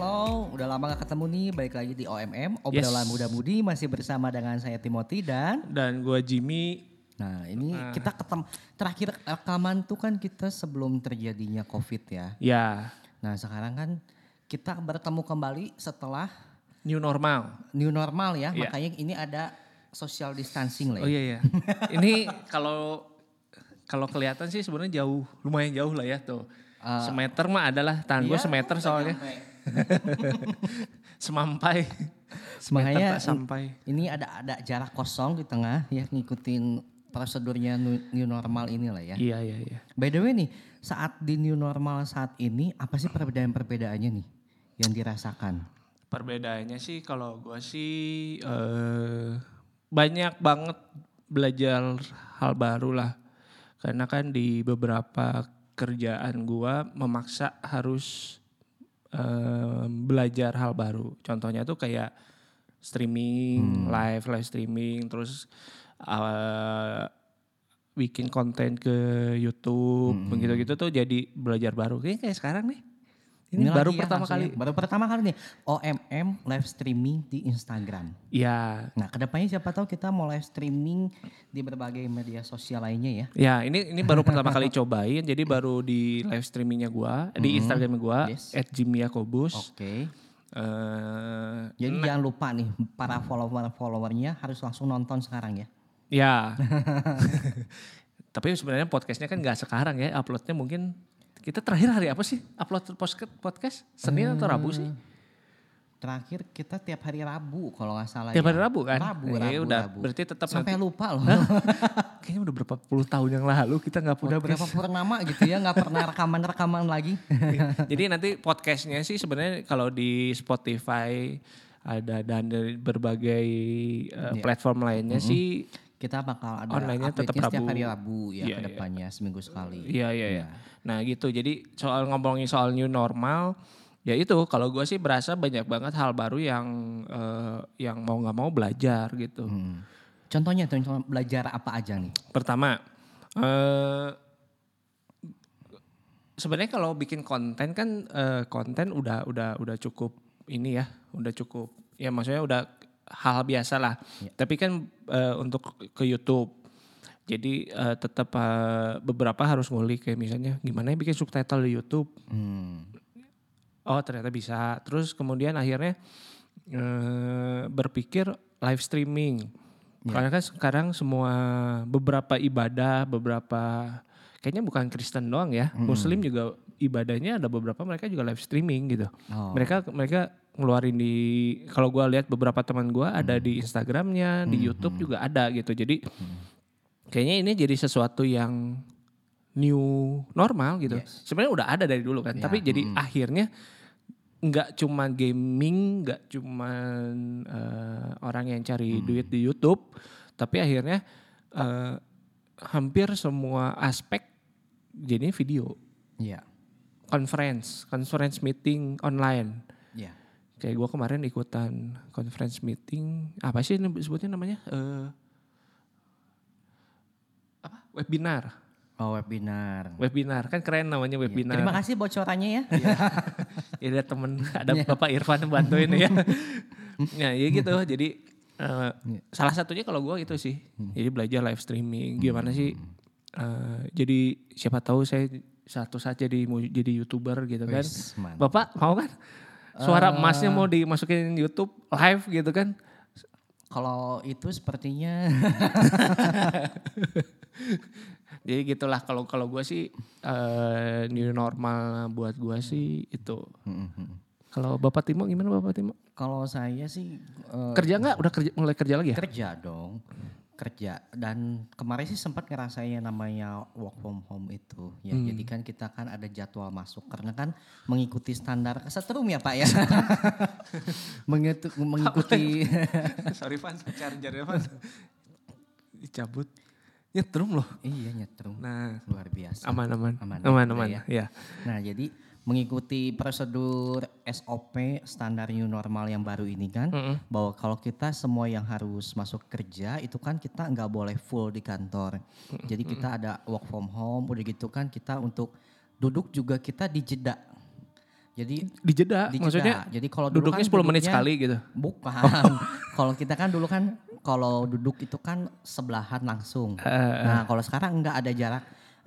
Halo, udah lama gak ketemu nih, balik lagi di OMM, obrolan Yes. muda mudi masih bersama dengan saya Timothy dan Dan gue Jimmy. Nah ini kita ketemu, terakhir rekaman tuh kan kita sebelum terjadinya COVID ya. Ya, Nah sekarang kan kita bertemu kembali setelah new normal. new normal ya, Iya. makanya ini ada social distancing lah Oh ya. iya iya. Ini kalau kalau kelihatan sih sebenarnya jauh, lumayan jauh lah ya tuh. semeter mah adalah tangan gue Iya, semeter soalnya. Semampai. Makanya tak sampai. ini ada ada jarak kosong di tengah ya ngikutin prosedurnya new, normal ini lah ya. Iya iya iya. By the way nih, saat di new normal saat ini apa sih perbedaan-perbedaannya nih yang dirasakan? Perbedaannya sih kalau gue sih eh, banyak banget belajar hal baru lah. Karena kan di beberapa kerjaan gue memaksa harus eh, belajar hal baru. Contohnya tuh kayak streaming, live, live streaming, terus eh, bikin konten ke YouTube, begitu gitu tuh jadi belajar baru. Kayak kayak sekarang nih. Ini, baru lagi ya pertama kali. Baru pertama kali nih OMM live streaming di Instagram. Ya, Nah, ke depannya siapa tahu kita mau live streaming di berbagai media sosial lainnya ya. Ya ini ini baru pertama kali cobain jadi baru di live streamingnya gua di Instagram gua Yes. @jimmyakobus. Oke. Eh, Jadi jangan lupa nih para follower-followernya harus langsung nonton sekarang ya. ya. Tapi sebenarnya podcastnya kan nggak sekarang ya uploadnya mungkin kita terakhir hari apa sih upload podcast podcast Senin atau Rabu sih? Terakhir kita tiap hari Rabu kalau nggak salah. Tiap ya. hari Rabu kan? Rabu, Eh, Rabu, udah Rabu. berarti tetap Sampai nanti- lupa loh. kayaknya udah berapa puluh tahun yang lalu kita nggak Udah podcast. berapa purnama gitu ya nggak pernah rekaman-rekaman lagi. Jadi nanti podcastnya sih sebenarnya kalau di Spotify ada dan dari berbagai uh, Iya. platform lainnya sih Kita bakal ada Online-nya tetap update-nya setiap Rabu. hari Rabu ya Iya, ke depannya seminggu sekali. Iya iya iya. Nah gitu. Jadi soal ngomongin soal new normal, ya itu kalau gue sih berasa banyak banget hal baru yang eh, yang mau nggak mau belajar gitu. Hmm. Contohnya contoh belajar apa aja nih? Pertama, eh sebenarnya kalau bikin konten kan eh, konten udah udah udah cukup ini ya, udah cukup ya maksudnya udah hal biasa lah. Tapi kan eh, untuk ke YouTube, jadi eh, tetap eh, beberapa harus ngulik kayak misalnya gimana ya bikin subtitle di YouTube. Hmm. Oh ternyata bisa. Terus kemudian akhirnya eh, berpikir live streaming. Karena kan sekarang semua beberapa ibadah, beberapa kayaknya bukan Kristen doang ya, Muslim juga ibadahnya ada beberapa mereka juga live streaming gitu. Oh. Mereka mereka ngeluarin di kalau gua lihat beberapa teman gua ada di Instagramnya, di YouTube juga ada gitu. Jadi kayaknya ini jadi sesuatu yang new normal gitu. Sebenarnya udah ada dari dulu kan, Ya, tapi jadi akhirnya nggak cuma gaming, nggak cuma eh, orang yang cari duit di YouTube, tapi akhirnya eh, hampir semua aspek jadi video, Iya. conference, conference meeting online. Iya. Kayak gue kemarin ikutan conference meeting, apa sih ini sebutnya namanya? Eh, apa? Webinar. Oh webinar. Webinar. Kan keren namanya webinar. Terima kasih bocorannya ya. ya ada temen ada bapak Irfan bantuin ya. Ya ya gitu. Jadi eh, salah satunya kalau gua itu sih. Jadi belajar live streaming. Gimana sih? Eh, jadi siapa tahu saya satu saat jadi mau jadi youtuber gitu kan. Wis, bapak mau kan suara emasnya mau dimasukin YouTube live gitu kan? Kalau itu sepertinya. Jadi gitulah kalau kalau gua sih eh, new normal buat gua sih itu. Kalau bapak Timo gimana bapak Timo? Kalau saya sih eh, kerja nggak? Udah kerja mulai kerja lagi ya? Kerja dong kerja dan kemarin sih sempat ngerasain yang namanya work from home itu ya Hmm. jadi kan kita kan ada jadwal masuk karena kan mengikuti standar kesetrum ya pak ya mengikuti mengikuti Sorry Van, chargernya Van. Dicabut. Nyetrum loh. iya nyetrum Nah, luar biasa aman aman. Aman, Aman udah aman. ya. Ya. nah jadi mengikuti prosedur SOP standar new normal yang baru ini kan Mm-mm. bahwa kalau kita semua yang harus masuk kerja itu kan kita nggak boleh full di kantor. Jadi kita ada work from home, udah gitu kan kita untuk duduk juga kita dijeda. Jadi Dijeda, di maksudnya Jadi kalau duduknya kan 10 menit sekali gitu. Bukan. kalau kita kan dulu kan kalau duduk itu kan sebelahan langsung. Nah, kalau sekarang enggak ada jarak.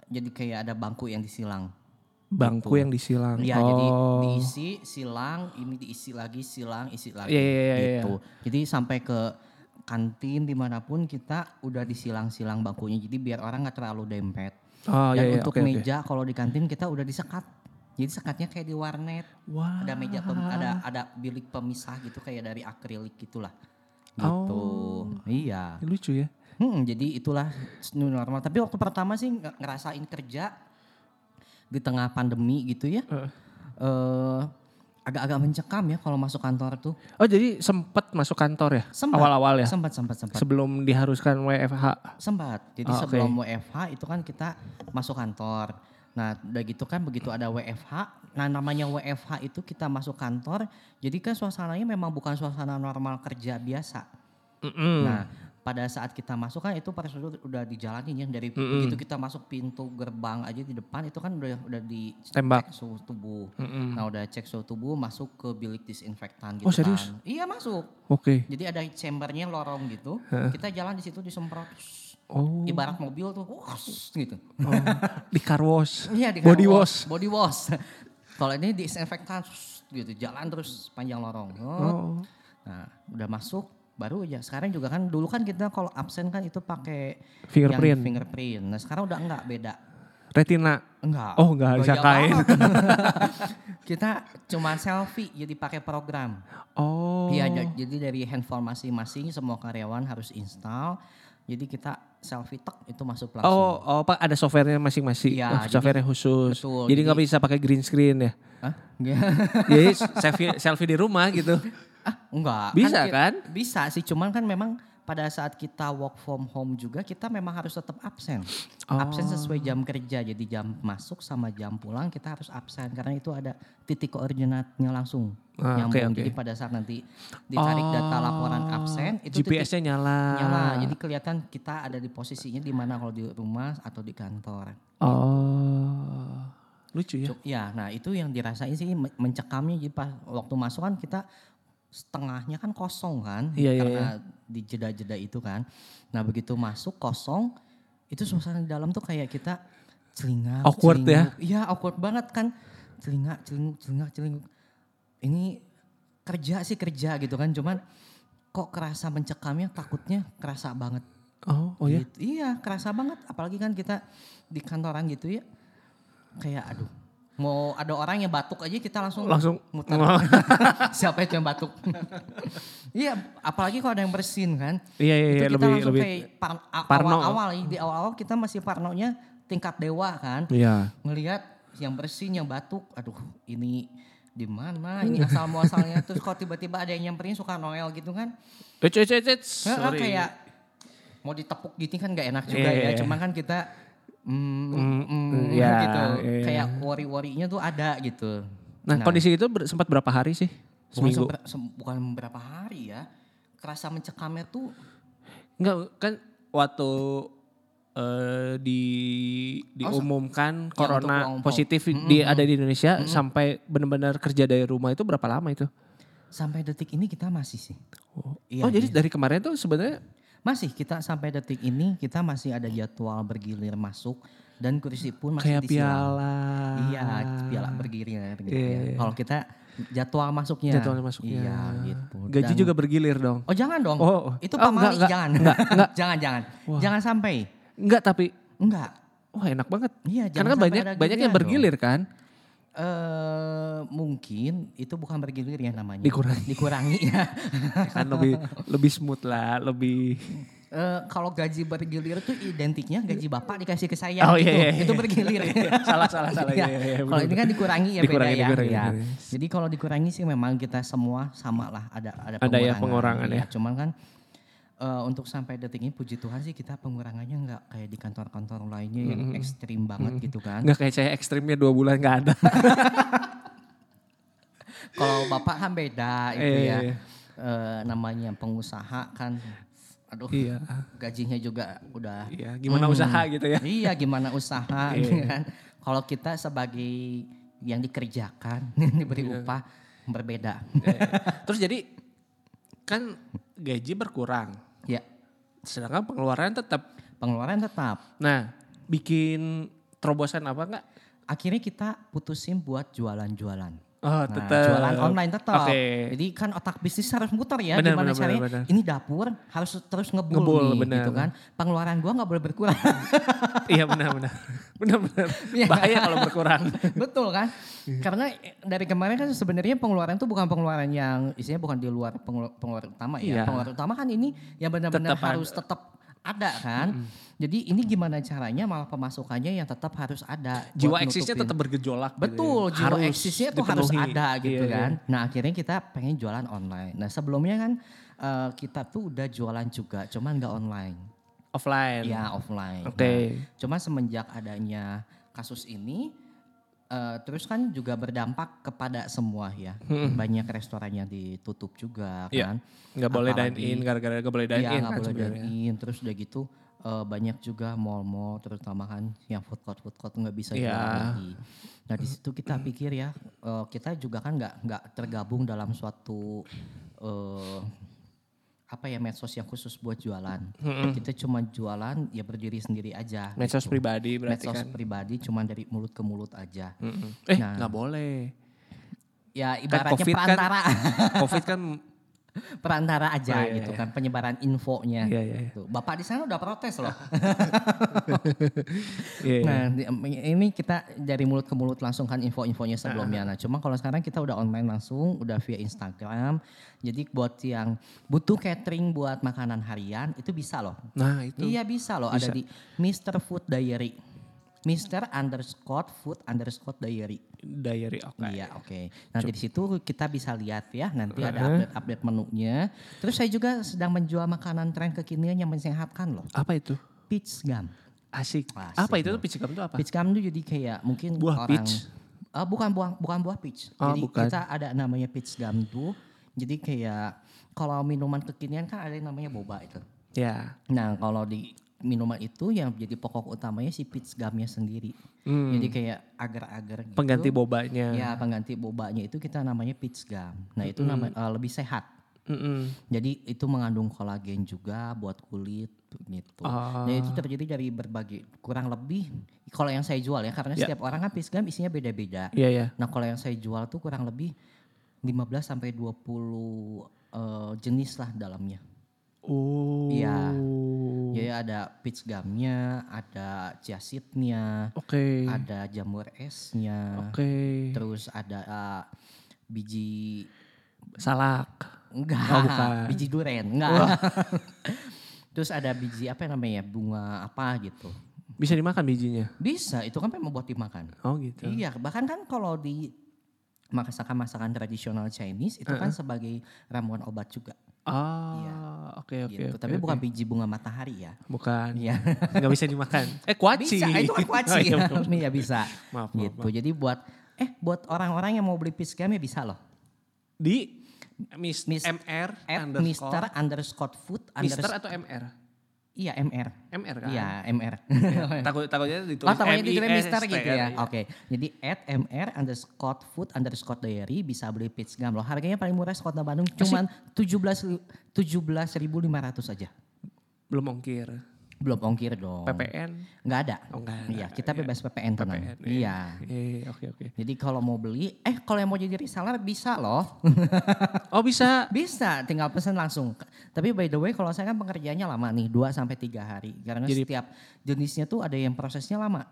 Jadi kayak ada bangku yang disilang. Bangku yang disilang. Iya, jadi Oh. diisi, silang, ini diisi lagi, silang, isi lagi. Iya, iya, iya, iya. gitu. Jadi sampai ke kantin di mana pun kita udah disilang-silang bangkunya. Jadi biar orang nggak terlalu dempet. Oh Dan iya, iya, untuk oke. meja kalau di kantin kita udah disekat. Jadi sekatnya kayak di warnet. Wah. Ada meja pem- ada ada bilik pemisah gitu kayak dari akrilik gitulah. Gitu. Oh. Iya. Lucu ya. Hmm, jadi itulah new normal. Tapi waktu pertama sih nge- ngerasain kerja di tengah pandemi gitu ya. Heeh. eh agak-agak mencekam ya kalau masuk kantor tuh. Oh jadi sempat masuk kantor ya? Sempat. Awal-awal ya? Sempat, sempat, sempat. Sebelum diharuskan WFH. Sempat. Jadi Oh, sebelum WFH itu kan kita masuk kantor. Nah, udah gitu kan begitu ada WFH, nah namanya WFH itu kita masuk kantor, jadi kan suasananya memang bukan suasana normal kerja biasa. Mm-mm. Nah, pada saat kita masuk kan itu prosedur udah dijalanin ya dari begitu kita masuk pintu gerbang aja di depan itu kan udah udah di Tembak. cek suhu tubuh. Mm-mm. Nah, udah cek suhu tubuh masuk ke bilik disinfektan gitu Oh, serius? kan. Iya, masuk. Oke. Jadi ada chambernya lorong gitu. Kita jalan di situ disemprot Oh. ibarat mobil tuh, wos, gitu. oh. Di car wash. Iya di Body car wash. Body wash. Kalau ini disinfektan gitu, jalan terus panjang lorong. Oh. Oh. Nah, udah masuk baru aja. Sekarang juga kan dulu kan kita kalau absen kan itu pakai Fingerprint. yang fingerprint. Nah, sekarang udah enggak beda. Retina. Enggak. Oh, enggak disangkain. banget. kita cuma selfie jadi pakai program. Oh. Iya, ja- jadi dari handphone masing-masing semua karyawan harus install. Jadi kita selfie tek itu masuk langsung. Oh, oh, Pak ada softwarenya masing-masing. Iya, Oh, softwarenya khusus. betul, jadi nggak bisa pakai green screen ya. Hah? Jadi selfie selfie di rumah gitu. Ah, enggak. Bisa ki- kan? Bisa sih, cuman kan memang pada saat kita work from home juga kita memang harus tetap absen. Absen sesuai jam kerja. Jadi jam masuk sama jam pulang kita harus absen karena itu ada titik koordinatnya langsung Ah, nyambung. oke, oke. Jadi pada saat nanti ditarik data laporan absen itu GPS-nya nyala. nyala. Jadi kelihatan kita ada di posisinya di mana kalau di rumah atau di kantor. Oh. Lucu ya. Ya, nah itu yang dirasain sih men- mencekamnya jadi pas waktu masuk kan kita setengahnya kan kosong kan Iya, iya, karena di jeda-jeda itu kan. Nah, begitu masuk kosong itu suasana di dalam tuh kayak kita celingak Awkward ya? celinguk. Iya, awkward banget kan. Celingak, celinguk, celingak, celinguk. Ini kerja sih kerja gitu kan, cuman kok kerasa mencekamnya takutnya kerasa banget. Oh, oh ya. Gitu. Iya, kerasa banget. Apalagi kan kita di kantoran gitu ya. Kayak aduh, mau ada orang yang batuk aja kita langsung Langsung muter. Siapa itu yang batuk? iya, apalagi kalau ada yang bersin kan. Iya iya iya kita lebih langsung lebih kayak par- parno. awal-awal ya, di awal-awal kita masih parnonya tingkat dewa kan. Iya. Ngelihat yang bersin, yang batuk, aduh ini di mana ini asal muasalnya terus kalau tiba-tiba ada yang nyamperin suka Noel gitu kan cek. Nah, kayak mau ditepuk gitu kan gak enak juga Iya, ya. iya. Cuman kan kita mm, Mm, mm, iya, gitu. iya. Kayak worry-worrynya tuh ada gitu. Nah, kondisi itu ber- sempat berapa hari sih? bukan, Seminggu. sember- sem- bukan beberapa hari ya. Kerasa mencekamnya tuh Enggak kan waktu eh, di diumumkan untuk corona from positif di ada di Indonesia sampai benar-benar kerja dari rumah itu berapa lama itu? sampai detik ini kita masih sih. Oh, Iya, oh, jadi dari kemarin tuh sebenarnya Masih kita sampai detik ini kita masih ada jadwal bergilir masuk dan kursi pun masih kayak disilang. piala. Iya, piala bergilir gitu Iya, ya. iya. Kalau kita jadwal masuknya. Jadwalnya masuknya. Iya, gitu. Gaji Dan- juga bergilir dong. Oh jangan dong. Oh, Itu oh, enggak, enggak, jangan. enggak, enggak. jangan, jangan. Wah. Jangan sampai. Enggak tapi Enggak. wah enak banget. Iya, Karena kan banyak banyak yang bergilir kan. Eh mungkin itu bukan bergilir ya namanya. Dikurangi. Dikurangi ya. kan lebih lebih smooth lah, lebih Eh, kalau gaji bergilir itu identiknya gaji bapak dikasih ke saya Oh, gitu. iya, iya, Itu bergilir. salah salah salah Iya. iya, iya, kalau bener. ini kan dikurangi ya Dikurangi, beda ya. dikurangi, Iya. dikurangi. Jadi kalau dikurangi sih memang kita semua sama lah ada ada Ada ya pengurangan. pengurangan Iya, ya. Cuman kan eh, untuk sampai detik ini puji Tuhan sih kita pengurangannya nggak kayak di kantor-kantor lainnya yang ekstrim banget gitu kan. Enggak kayak saya ekstrimnya dua bulan nggak ada. Kalau bapak kan beda itu Iya, ya. iya. Eh, namanya pengusaha kan, aduh iya. gajinya juga udah. Iya, gimana Hmm. usaha gitu ya. Iya gimana usaha Iya. gitu kan. Kalau kita sebagai yang dikerjakan, diberi Iya. upah berbeda. Terus jadi kan gaji berkurang, ya, sedangkan pengeluaran tetap. pengeluaran tetap. Nah, bikin terobosan apa enggak? Akhirnya kita putusin buat jualan-jualan. Oh, Nah, tetap. jualan online tetap. Oke. Jadi kan otak bisnis harus muter ya. Benar, gimana caranya? Ini dapur harus terus ngebul, Ngebul, nih, benar. gitu kan. Pengeluaran gua nggak boleh berkurang. Iya benar benar. Benar benar. Iya. Bahaya kalau berkurang. Betul kan? Iya. Karena dari kemarin kan sebenarnya pengeluaran itu bukan pengeluaran yang isinya bukan di luar pengelu- pengeluaran utama ya. Iya. Pengeluaran utama kan ini yang benar-benar harus tetap ada kan. Jadi ini gimana caranya malah pemasukannya yang tetap harus ada. Jiwa eksisnya tetap bergejolak. gitu ya. Betul, jiwa Harus eksisnya tuh harus ada gitu Iya, iya. kan. Nah akhirnya kita pengen jualan online. Nah sebelumnya kan eh, kita tuh udah jualan juga, cuman nggak online. Offline. Ya offline. Oke. Nah, cuma semenjak adanya kasus ini, eh, terus kan juga berdampak kepada semua ya. Banyak restoran yang ditutup juga Iya. kan. Nggak boleh dine in gara-gara nggak boleh dine Iya in nggak kan boleh dine in. Terus udah gitu eh, banyak juga mall-mall terutama kan yang food court food court nggak bisa jualan lagi. Nah di situ kita pikir ya eh, kita juga kan nggak nggak tergabung dalam suatu eh, apa ya medsos yang khusus buat jualan. Kita cuma jualan ya berdiri sendiri aja. Medsos gitu. pribadi berarti Medsos kan. pribadi cuma dari mulut ke mulut aja. Mm-mm. Eh Nah. nggak boleh. Ya ibaratnya COVID kan- perantara, Covid kan perantara Oh, aja iya, gitu iya. kan penyebaran infonya. Iya, iya. Tuh, Bapak di sana udah protes loh. Iya, iya. Nah, ini kita dari mulut ke mulut langsung kan info-infonya sebelumnya. Nah, cuma kalau sekarang kita udah online langsung, udah via Instagram. Jadi buat yang butuh catering buat makanan harian itu bisa loh. Nah itu. Iya bisa loh, ada Bisa. di Mr. Food Diary. Mr. underscore food underscore diary. Diary oke. Iya oke. Nanti di situ kita bisa lihat ya. Nanti ada Uh-huh. update-update menunya. Terus saya juga sedang menjual makanan tren kekinian yang mensehatkan loh. Apa itu? Peach gum. Asik. Asik apa itu tuh peach gum itu apa? Peach gum itu jadi kayak mungkin Buah orang peach? Eh, bukan buah bukan buah peach. Oh, jadi bukan. kita ada namanya peach gum tuh. Jadi kayak kalau minuman kekinian kan ada yang namanya boba itu. Ya. Nah kalau di minuman itu yang jadi pokok utamanya si peach gumnya sendiri. Hmm. Jadi kayak agar-agar gitu. Pengganti bobanya. Ya pengganti bobanya itu kita namanya peach gum. Nah itu nama eh, lebih sehat. Mm-mm. Jadi itu mengandung kolagen juga buat kulit gitu. Ah. Nah itu terjadi dari berbagai kurang lebih kalau yang saya jual ya karena Ya. setiap orang kan peach gum isinya beda-beda. Iya ya. Nah kalau yang saya jual tuh kurang lebih 15 sampai 20 eh, jenis lah dalamnya. Oh. Iya. Jadi ada peach gumnya, ada chia seednya, Oke. ada jamur esnya, Oke. terus ada eh, biji Salak. enggak, Oh, bukan. biji duren enggak. terus ada biji apa namanya bunga apa gitu. Bisa dimakan bijinya. Bisa, itu kan memang buat dimakan. Oh gitu. Iya, bahkan kan kalau di masakan-masakan tradisional Chinese itu kan sebagai ramuan obat juga. Ah, oke oke. gitu. oke, Tapi oke. bukan biji bunga matahari ya. Bukan. Iya. Nggak bisa dimakan. Eh kuaci. Bisa, itu kan kuaci. Oh, iya, betul. Iya bisa. Maaf, maaf, gitu. maaf. Jadi buat eh buat orang-orang yang mau beli peach gum ya bisa loh. Di Miss, Miss- MR At underscore. Mister underscore food Mister underscore. atau MR? Iya MR. MR kan? Iya MR. Takut takutnya ditulis Oh, takutnya ditulis Mister gitu ya. Oke. Jadi at MR underscore food underscore diary bisa beli peach gum loh. Harganya paling murah sekota Bandung cuman tujuh belas tujuh belas ribu lima ratus aja. Belum ongkir. Belum ongkir dong. PPN. Nggak ada. Oh, ada. Iya kita bebas PPN tenang. PPN, Iya. Eh, oke oke. Jadi kalau mau beli, eh kalau yang mau jadi reseller bisa loh. Oh bisa. bisa, tinggal pesan langsung. Tapi by the way kalau saya kan pengerjaannya lama nih, 2 sampai 3 hari. Karena Jadi- setiap jenisnya tuh ada yang prosesnya lama.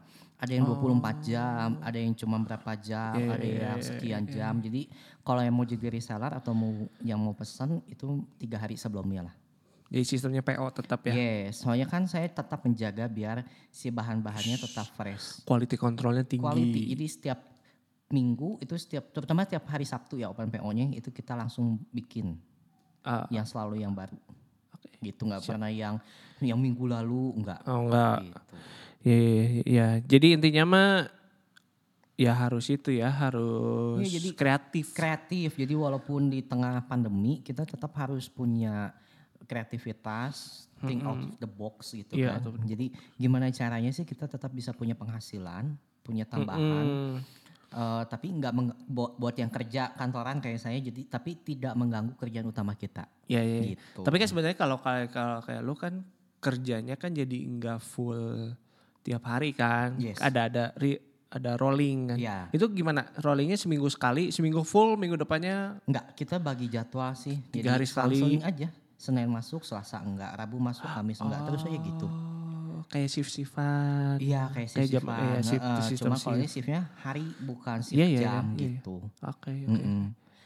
Ada yang 24 jam, ada yang cuma berapa jam, Iya, ada iya, yang iya, sekian jam. Jadi kalau yang mau jadi reseller atau mau yang mau pesan itu tiga hari sebelumnya lah. Jadi sistemnya PO tetap ya. Yes, soalnya kan saya tetap menjaga biar si bahan-bahannya tetap fresh. Quality controlnya tinggi. Quality. Jadi setiap minggu itu setiap terutama setiap hari Sabtu ya open PO-nya itu kita langsung bikin Ah, yang selalu yang baru. Gitu nggak pernah yang yang minggu lalu enggak. oh enggak. Gitu. Iya, iya, iya. Jadi intinya mah ya harus itu ya, harus Iya, jadi kreatif. Kreatif. Jadi walaupun di tengah pandemi kita tetap harus punya kreativitas, think out of the box gitu Iya, kan. Jadi gimana caranya sih kita tetap bisa punya penghasilan, punya tambahan. Mm, Eh, tapi nggak buat, buat yang kerja kantoran kayak saya jadi tapi tidak mengganggu kerjaan utama kita. Iya, iya. iya. Gitu. Tapi kan sebenarnya kalau kayak kalau kayak lu kan kerjanya kan jadi enggak full tiap hari kan. Yes. Ada ada ada rolling kan. Iya. Itu gimana? Rollingnya seminggu sekali, seminggu full, minggu depannya Nggak, kita bagi jadwal sih. Tiga hari sekali. aja. Senin masuk, Selasa enggak, Rabu masuk, Kamis enggak, terus aja gitu. Oh, kayak shift-shiftan. Iya kayak Kayak shift jam- iya, shift- sistem Cuma kalau ini shiftnya hari bukan shift Iya, iya, jam iya, iya. gitu. Oke, oke. Mm-mm.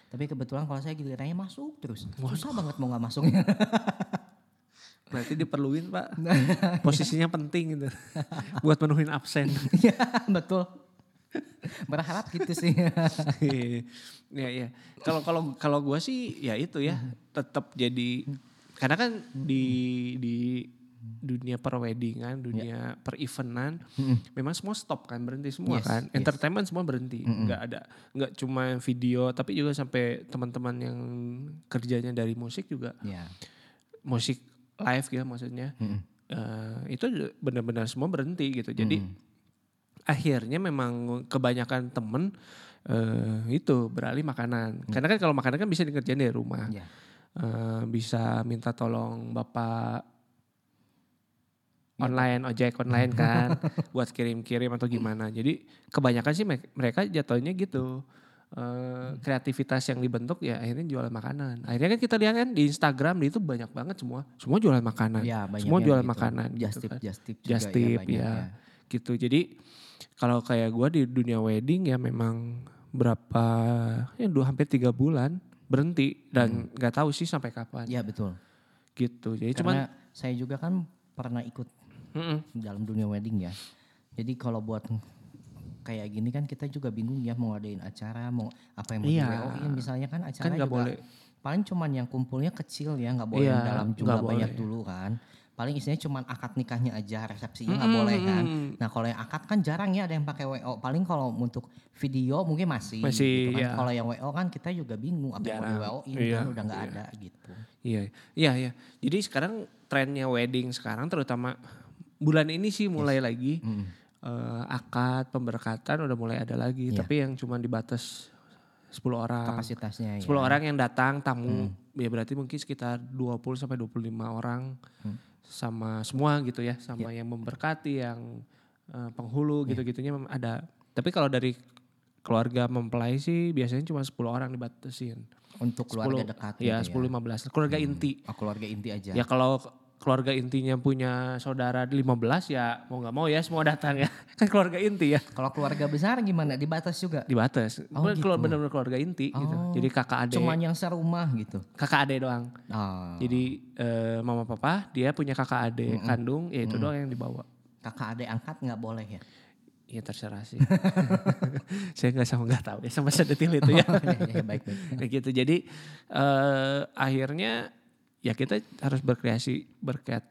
Tapi kebetulan kalau saya gilirannya masuk terus. Susah banget mau nggak masuknya. Berarti diperluin, Pak. Posisinya penting gitu. Buat menuhin absen. Iya betul. Berharap gitu sih. Iya, iya. Kalau kalau kalau gua sih ya itu ya, tetap jadi karena kan di di dunia perweddingan, dunia per-eventan, memang semua stop kan, berhenti semua Yes, kan. yes. Entertainment semua berhenti, nggak ada, nggak cuma video, tapi juga sampai teman-teman yang kerjanya dari musik juga, ya. musik live gitu maksudnya, eh, itu benar-benar semua berhenti gitu. Jadi akhirnya memang kebanyakan temen eh, itu beralih makanan. Karena kan kalau makanan kan bisa dikerjain dari rumah. Ya. Eh, bisa minta tolong bapak online ojek online kan buat kirim-kirim atau gimana. Jadi kebanyakan sih me- mereka jatuhnya gitu. Eh, kreativitas yang dibentuk ya akhirnya jualan makanan. Akhirnya kan kita lihat kan di Instagram di itu banyak banget semua. Semua jualan makanan. Ya, semua jualan gitu. makanan. gitu Just tip, kan. just tip juga Just tip banyak ya, gitu. Jadi kalau kayak gua di dunia wedding ya memang berapa ya dua hampir tiga bulan berhenti dan nggak tahu sih sampai kapan Ya betul. gitu. Jadi cuman Karena saya juga kan pernah ikut Mm-mm. dalam dunia wedding ya. Jadi kalau buat kayak gini kan kita juga bingung ya mau ngadain acara, mau apa yang mau Iya. di-WO-in misalnya kan acara Kan juga boleh. paling cuman yang kumpulnya kecil ya, nggak boleh Iya, dalam jumlah banyak boleh. dulu kan. Paling isinya cuman akad nikahnya aja, resepsinya nggak boleh kan. Nah kalau yang akad kan jarang ya ada yang pakai WO. Paling kalau untuk video mungkin masih. Masih, gitu kan. ya. Kalau yang WO kan kita juga bingung apa yang mau Jarang. di-WO-in Iya, kan udah nggak iya. ada gitu. Iya, iya, iya. Jadi sekarang trennya wedding sekarang terutama bulan ini sih mulai lagi Mm. eh, akad pemberkatan udah mulai ada lagi. Iya. Tapi yang cuma dibatas 10 orang. Kapasitasnya 10 ya. orang yang datang tamu ya berarti mungkin sekitar 20 sampai 25 orang sama semua gitu ya sama yang memberkati yang eh, penghulu gitu-gitunya mem- ada. Tapi kalau dari keluarga mempelai sih biasanya cuma 10 orang dibatasin. Untuk keluarga 10 dekat ya gitu 10 15 keluarga inti. Oh, keluarga inti aja. ya kalau keluarga intinya punya saudara 15 ya mau nggak mau ya semua datang ya kan keluarga inti ya Kalau keluarga besar gimana? Dibatas juga? dibatas Oh, Bener- gitu. bener-bener keluarga inti gitu Oh, jadi kakak adik Cuman yang serumah gitu. kakak adik doang Oh, Jadi eh, mama papa dia punya kakak adik kandung ya itu doang yang dibawa. kakak adik angkat nggak boleh ya? Ya terserah sih. Saya nggak sama nggak tahu ya sama sedetil itu ya. Oh, iya, iya, baik baik. Kayak gitu. Jadi eh, akhirnya ya kita harus berkreasi berkreat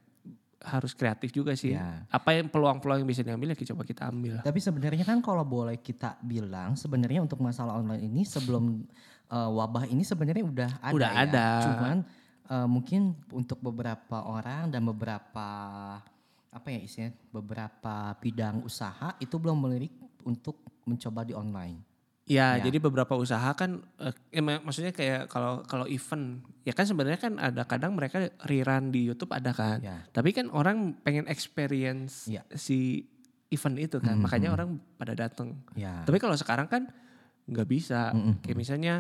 harus kreatif juga sih. Ya. Apa yang peluang-peluang yang bisa diambil ya coba kita ambil. Tapi sebenarnya kan kalau boleh kita bilang sebenarnya untuk masalah online ini sebelum eh, wabah ini sebenarnya udah ada Udah ya. ada. Cuman eh, mungkin untuk beberapa orang dan beberapa apa ya istilahnya beberapa bidang usaha itu belum melirik untuk mencoba di online. Ya, Ya. jadi beberapa usaha kan, eh, ya, mak- maksudnya kayak kalau kalau event, ya kan sebenarnya kan ada kadang mereka rerun di YouTube ada kan. Ya. Tapi kan orang pengen experience Ya. si event itu kan, makanya orang pada datang. Ya. Tapi kalau sekarang kan nggak bisa. Kayak misalnya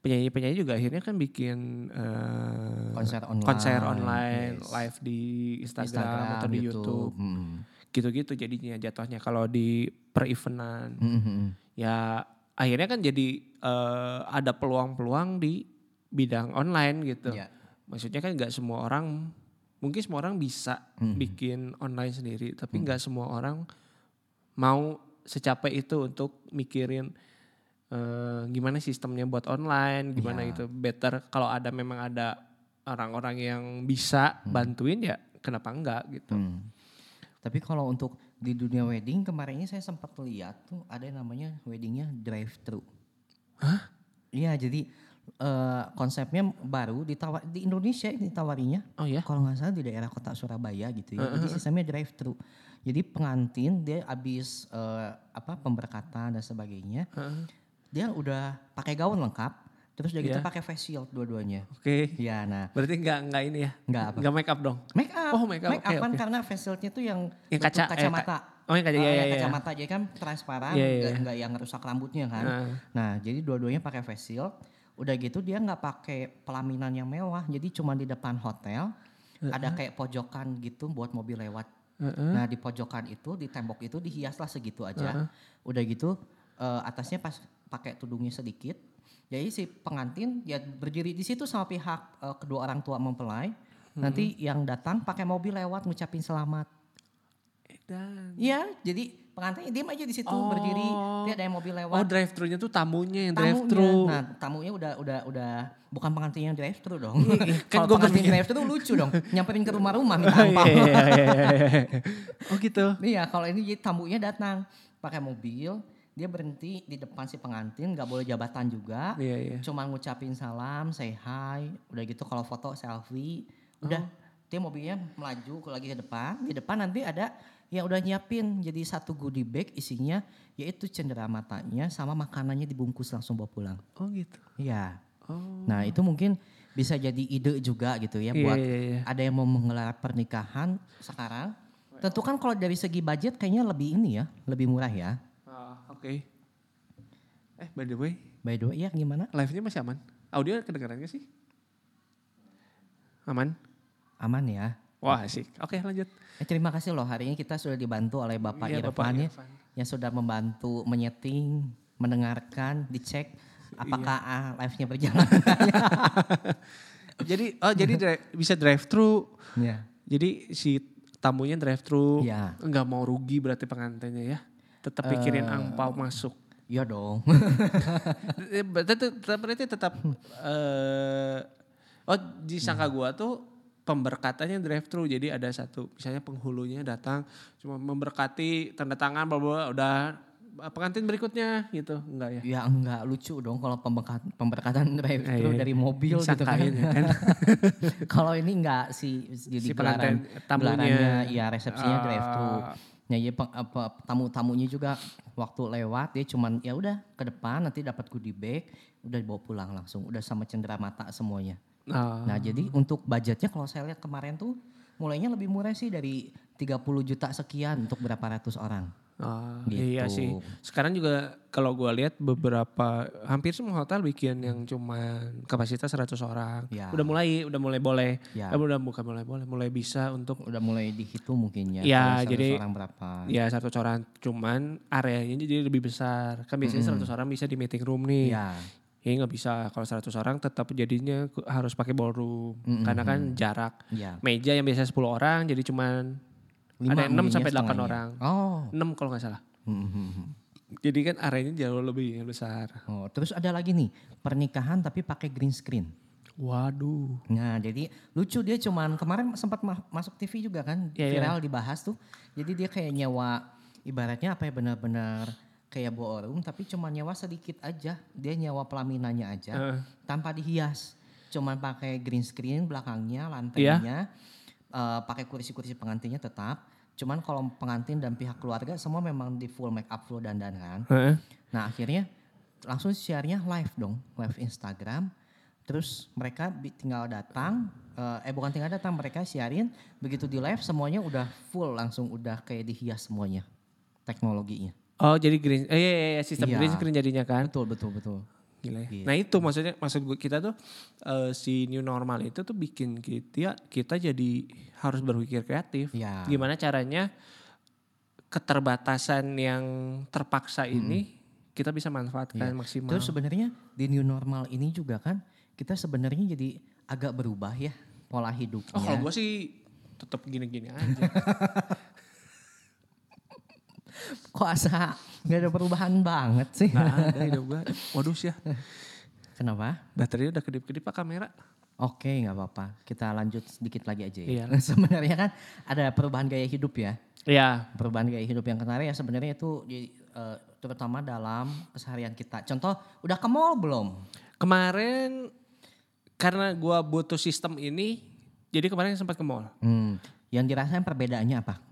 penyanyi-penyanyi juga akhirnya kan bikin eh, Konser online, konser online, yes. live di Instagram, atau di YouTube, Mm. gitu-gitu jadinya jatuhnya kalau di per eventan Mm, mm, mm. ya akhirnya kan jadi eh, ada peluang-peluang di bidang online gitu. Ya. Maksudnya kan nggak semua orang, mungkin semua orang bisa bikin online sendiri, tapi nggak semua orang mau secapek itu untuk mikirin eh, gimana sistemnya buat online, gimana Ya. itu better kalau ada memang ada orang-orang yang bisa bantuin ya kenapa enggak gitu. Hmm. Tapi kalau untuk di dunia wedding kemarin ini saya sempat lihat tuh ada yang namanya weddingnya drive thru. Hah? Iya jadi eh, konsepnya baru ditawar di Indonesia ini tawarinya. Oh ya? Kalau nggak salah di daerah kota Surabaya gitu ya. Jadi sistemnya drive thru. Jadi pengantin dia habis eh, apa pemberkatan dan sebagainya. Dia udah pakai gaun lengkap. Terus udah gitu Iya. pakai face shield dua-duanya. Oke. Ya, nah Berarti nggak nggak ini ya? nggak apa? Nggak make up dong? Make up. Oh, make up, oke, kan oke. karena face shieldnya tuh yang, Yang kaca- eh, kacamata. Oh yang kaca, Oh, iya, iya, iya. kacamata jadi kan transparan, Iya, iya, nggak iya. nggak yang rusak rambutnya kan. Nah. Nah, jadi dua-duanya pakai face shield. Udah gitu dia nggak pakai pelaminan yang mewah, jadi cuma di depan hotel ada kayak pojokan gitu buat mobil lewat. Heeh. Nah di pojokan itu di tembok itu dihiaslah segitu aja. Udah gitu eh, atasnya pas pakai tudungnya sedikit. Jadi si pengantin ya berdiri di situ sama pihak eh, kedua orang tua mempelai. Nanti yang datang pakai mobil lewat ngucapin selamat. Dan Iya, jadi pengantinnya diem aja di situ berdiri. Dia ada yang mobil oh lewat. drive thru-nya tuh tamunya yang drive tamunya. thru. Nah, tamunya udah udah udah bukan pengantin yang drive thru dong. kan Kalau gua pengantin drive thru lucu dong. Nyamperin ke rumah-rumah minta Oh, angpau. iya, iya, iya, iya, iya. Oh gitu. Iya, kalau ini jadi tamunya datang pakai mobil, dia berhenti di depan si pengantin, nggak boleh jabatan juga. Iya iya. Cuma ngucapin salam, say hi, udah gitu kalau foto selfie, udah dia mobilnya melaju ke lagi ke depan. Di depan nanti ada yang udah nyiapin jadi satu goodie bag isinya yaitu cendera matanya sama makanannya dibungkus langsung bawa pulang. Oh gitu. Iya. Oh. Nah, itu mungkin bisa jadi ide juga gitu ya Iya, buat iya, iya. ada yang mau menggelar pernikahan sekarang. Tentu kan kalau dari segi budget kayaknya lebih ini ya, lebih murah ya. Oke. Eh by the way, By the way, ya gimana? live-nya masih aman? Audio kedengaran gak sih? Aman? Aman ya. Wah asik. Oke lanjut. Eh, terima kasih loh hari ini kita sudah dibantu oleh Bapak Iya, Bapak Irfan ya, Irfan. yang sudah membantu menyeting, mendengarkan, dicek apakah Iya. ah, live-nya berjalan. jadi oh jadi dri- bisa drive thru. ya. Jadi si tamunya drive thru. Iya. Nggak mau rugi berarti pengantinnya ya. Tetap pikirin angpau masuk. Iya dong. Eh, Berarti tetap berarti tetap eh oh disangka gua tuh pemberkatannya drive thru jadi ada satu misalnya penghulunya datang cuma memberkati tanda tangan bla udah pengantin berikutnya gitu enggak ya ya enggak lucu dong kalau pemberkatan, pemberkatan drive Eh, thru iya. dari mobil gitu kan. Ya kan. kalau ini enggak si jadi Si gelaran pengantin tamunya. ya resepsinya Ah. drive thru. Ya, ya peng- apa, tamu-tamunya juga waktu lewat dia cuman ya udah ke depan nanti dapat goodie bag, udah bawa pulang langsung, udah sama cendera mata semuanya. Ah. Nah, jadi untuk budgetnya kalau saya lihat kemarin tuh mulainya lebih murah sih dari 30 juta sekian untuk berapa ratus orang. Ah, Gitu. Iya sih. Sekarang juga kalau gua lihat beberapa hampir semua hotel bikin yang cuma kapasitas 100 orang. Ya. Udah mulai udah mulai boleh. Ya. Eh, udah bukan mulai boleh, mulai bisa untuk Udah mulai dihitung mungkin ya. Ya, kalau 100 jadi- orang berapa. ya 100 orang cuman areanya jadi lebih besar. Kan biasanya 100 orang bisa di meeting room nih. Ya. Ya nggak bisa kalau 100 orang tetap jadinya harus pakai ballroom karena kan jarak. Ya. Meja yang biasa 10 orang jadi cuman ada 6 mungkin ya sampai 8 setengahnya. orang. Oh. 6 kalau nggak salah. Hmm, hmm, hmm. Jadi kan areanya jauh lebih besar. Oh, terus ada lagi nih, pernikahan tapi pakai green screen. Waduh. Nah, jadi lucu dia cuman kemarin sempat ma- masuk TV juga kan, Iya, iya. viral dibahas tuh. Jadi dia kayak nyewa ibaratnya apa ya benar-benar kayak ballroom tapi cuma nyewa sedikit aja. Dia nyewa pelaminannya aja Heeh. tanpa dihias. Cuman pakai green screen belakangnya, Iya. lantainya. eh, pakai kursi-kursi pengantinnya tetap. Cuman kalau pengantin dan pihak keluarga semua memang di full make up full dandan kan. Heeh. Nah akhirnya langsung share-nya live dong, live Instagram. Terus mereka tinggal datang, eh, eh bukan tinggal datang, mereka siarin. Begitu di live semuanya udah full langsung udah kayak dihias semuanya teknologinya. Oh jadi green, eh iya, iya, iya, sistem Iya. green screen jadinya kan. Betul betul betul. Gila ya. Gitu. Nah itu maksudnya, maksud gue kita tuh eh, si new normal itu tuh bikin kita kita jadi harus berpikir kreatif. Ya. Gimana caranya keterbatasan yang terpaksa ini kita bisa manfaatkan maksimal. Terus sebenarnya di new normal ini juga kan kita sebenarnya jadi agak berubah ya pola hidupnya. oh kalau gue sih tetap gini-gini aja. Kok asa nggak ada perubahan banget sih? Nggak ada hidup gue. Waduh sih ya. Kenapa? Baterainya udah kedip-kedip pak kamera. Oke, nggak apa-apa. Kita lanjut sedikit lagi aja ya. Iya. sebenarnya kan ada perubahan gaya hidup ya. Iya. Perubahan gaya hidup yang kemarin ya sebenarnya itu di- eh, terutama dalam keseharian kita. Contoh, udah ke mall belum? Kemarin karena gua butuh sistem ini, jadi kemarin sempat ke mall. Hmm. Yang dirasain perbedaannya apa?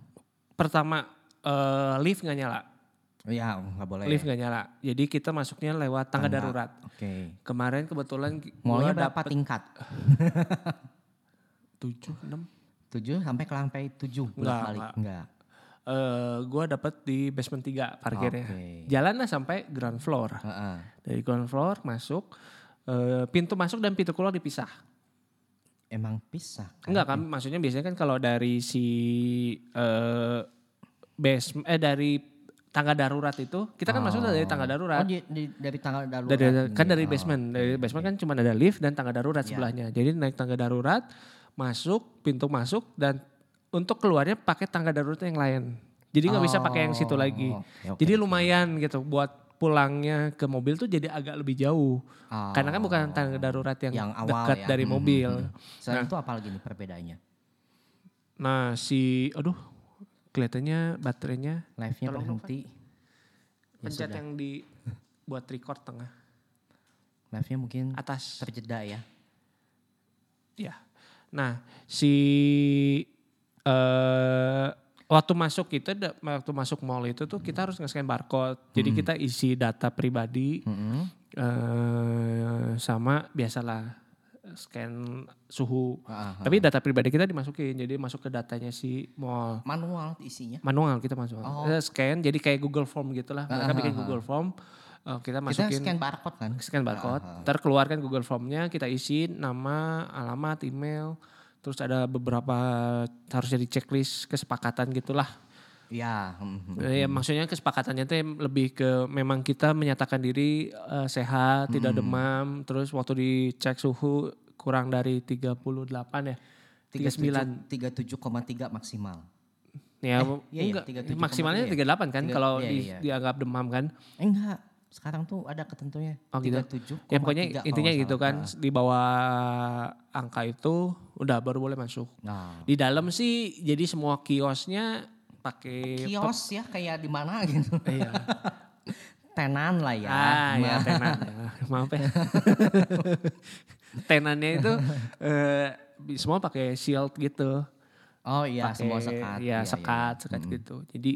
Pertama eh, lift nggak nyala, Ya nggak boleh. lift nggak nyala. Jadi kita masuknya lewat tangga, darurat. Oke. Kemarin kebetulan Mallnya gua berapa dapet tingkat? tujuh enam. 7 sampai ke lantai 7 bolak balik. enggak. Enggak. Eh, gua dapet di basement 3 parkirnya. Oke. Jalan lah sampai ground floor. Heeh. Dari ground floor masuk, eh, pintu masuk dan pintu keluar dipisah. Emang pisah kan? Enggak kan, maksudnya biasanya kan kalau dari si eh basement eh dari tangga darurat itu, kita kan masuk dari tangga darurat. Oh, di, di- dari tanggal darurat. Dari, kan dari Oh, basement, oke, dari oke. basement kan cuma ada lift dan tangga darurat Ya. sebelahnya. Jadi naik tangga darurat, masuk, pintu masuk dan untuk keluarnya pakai tangga darurat yang lain. Jadi nggak bisa pakai yang situ lagi. Oh, oke, oke, Jadi oke. lumayan gitu buat pulangnya ke mobil tuh jadi agak lebih jauh. Oh, Karena kan bukan tangga darurat yang, yang awal dekat ya. dari Hmm, mobil. hmm, hmm. Selain itu apa lagi nih perbedaannya? Nah si, aduh kelihatannya baterainya Live-nya berhenti. Ya pencet sudah. yang di buat record tengah Live-nya mungkin atas. terjeda ya. Ya. Nah, si eh waktu masuk itu da- waktu masuk mall itu tuh kita harus nge-scan barcode. Jadi kita isi data pribadi Mm-mm. eh sama biasalah scan suhu. Tapi data pribadi kita dimasukin. Jadi masuk ke datanya si mall. Manual isinya. Manual kita masuk. Oh. Kita scan jadi kayak Google Form gitulah. Mereka bikin. Google Form. eh, kita Kita masukin scan barcode kan? scan barcode, ah. ntar keluarkan Google Formnya, kita isi nama, alamat, email, terus ada beberapa harus jadi checklist kesepakatan gitulah. Ya. hmm, hmm. Eh, Ya, maksudnya kesepakatannya itu lebih ke memang kita menyatakan diri eh, sehat, tidak Hmm. demam, terus waktu dicek suhu kurang dari 38 ya. 39. 37,3 maksimal. Ya, Eh, iya, iya, enggak, 37,3 maksimalnya ya? 38 kan Tiga- kalau iya, di- iya. dianggap demam kan. Eh, enggak. Sekarang tuh ada ketentunya. Oh, gitu. 37,3 Ya pokoknya kalau intinya nggak gitu kan di bawah angka itu udah baru boleh masuk. Nah. Di dalam sih jadi semua kiosnya pakai Kios ya kayak di mana gitu. Iya. Tenan lah ya. Ah ya Nah, tenan ya. Maaf ya. Tenannya itu eh, semua pakai shield gitu. Oh iya Pakai- semua sekat. Ya Iya, sekat, iya. sekat Mm. gitu. Jadi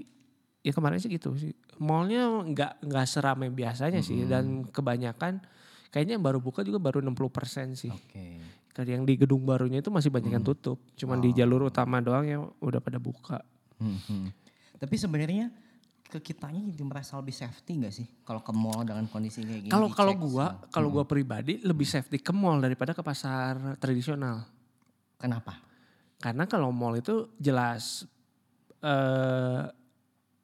ya kemarin sih gitu sih. Mallnya nggak nggak seramai biasanya sih dan kebanyakan kayaknya yang baru buka juga baru 60% sih. Oke. Kalau yang di gedung barunya itu masih banyak yang tutup. Cuman di jalur utama doang yang udah pada buka. Hmm, hmm. Tapi sebenarnya ke kitanya jadi merasa lebih safety gak sih kalau ke mall dengan kondisi kayak gini? Kalau kalau gua, kalau gua pribadi lebih safety ke mall daripada ke pasar tradisional. kenapa? Karena kalau mall itu jelas eh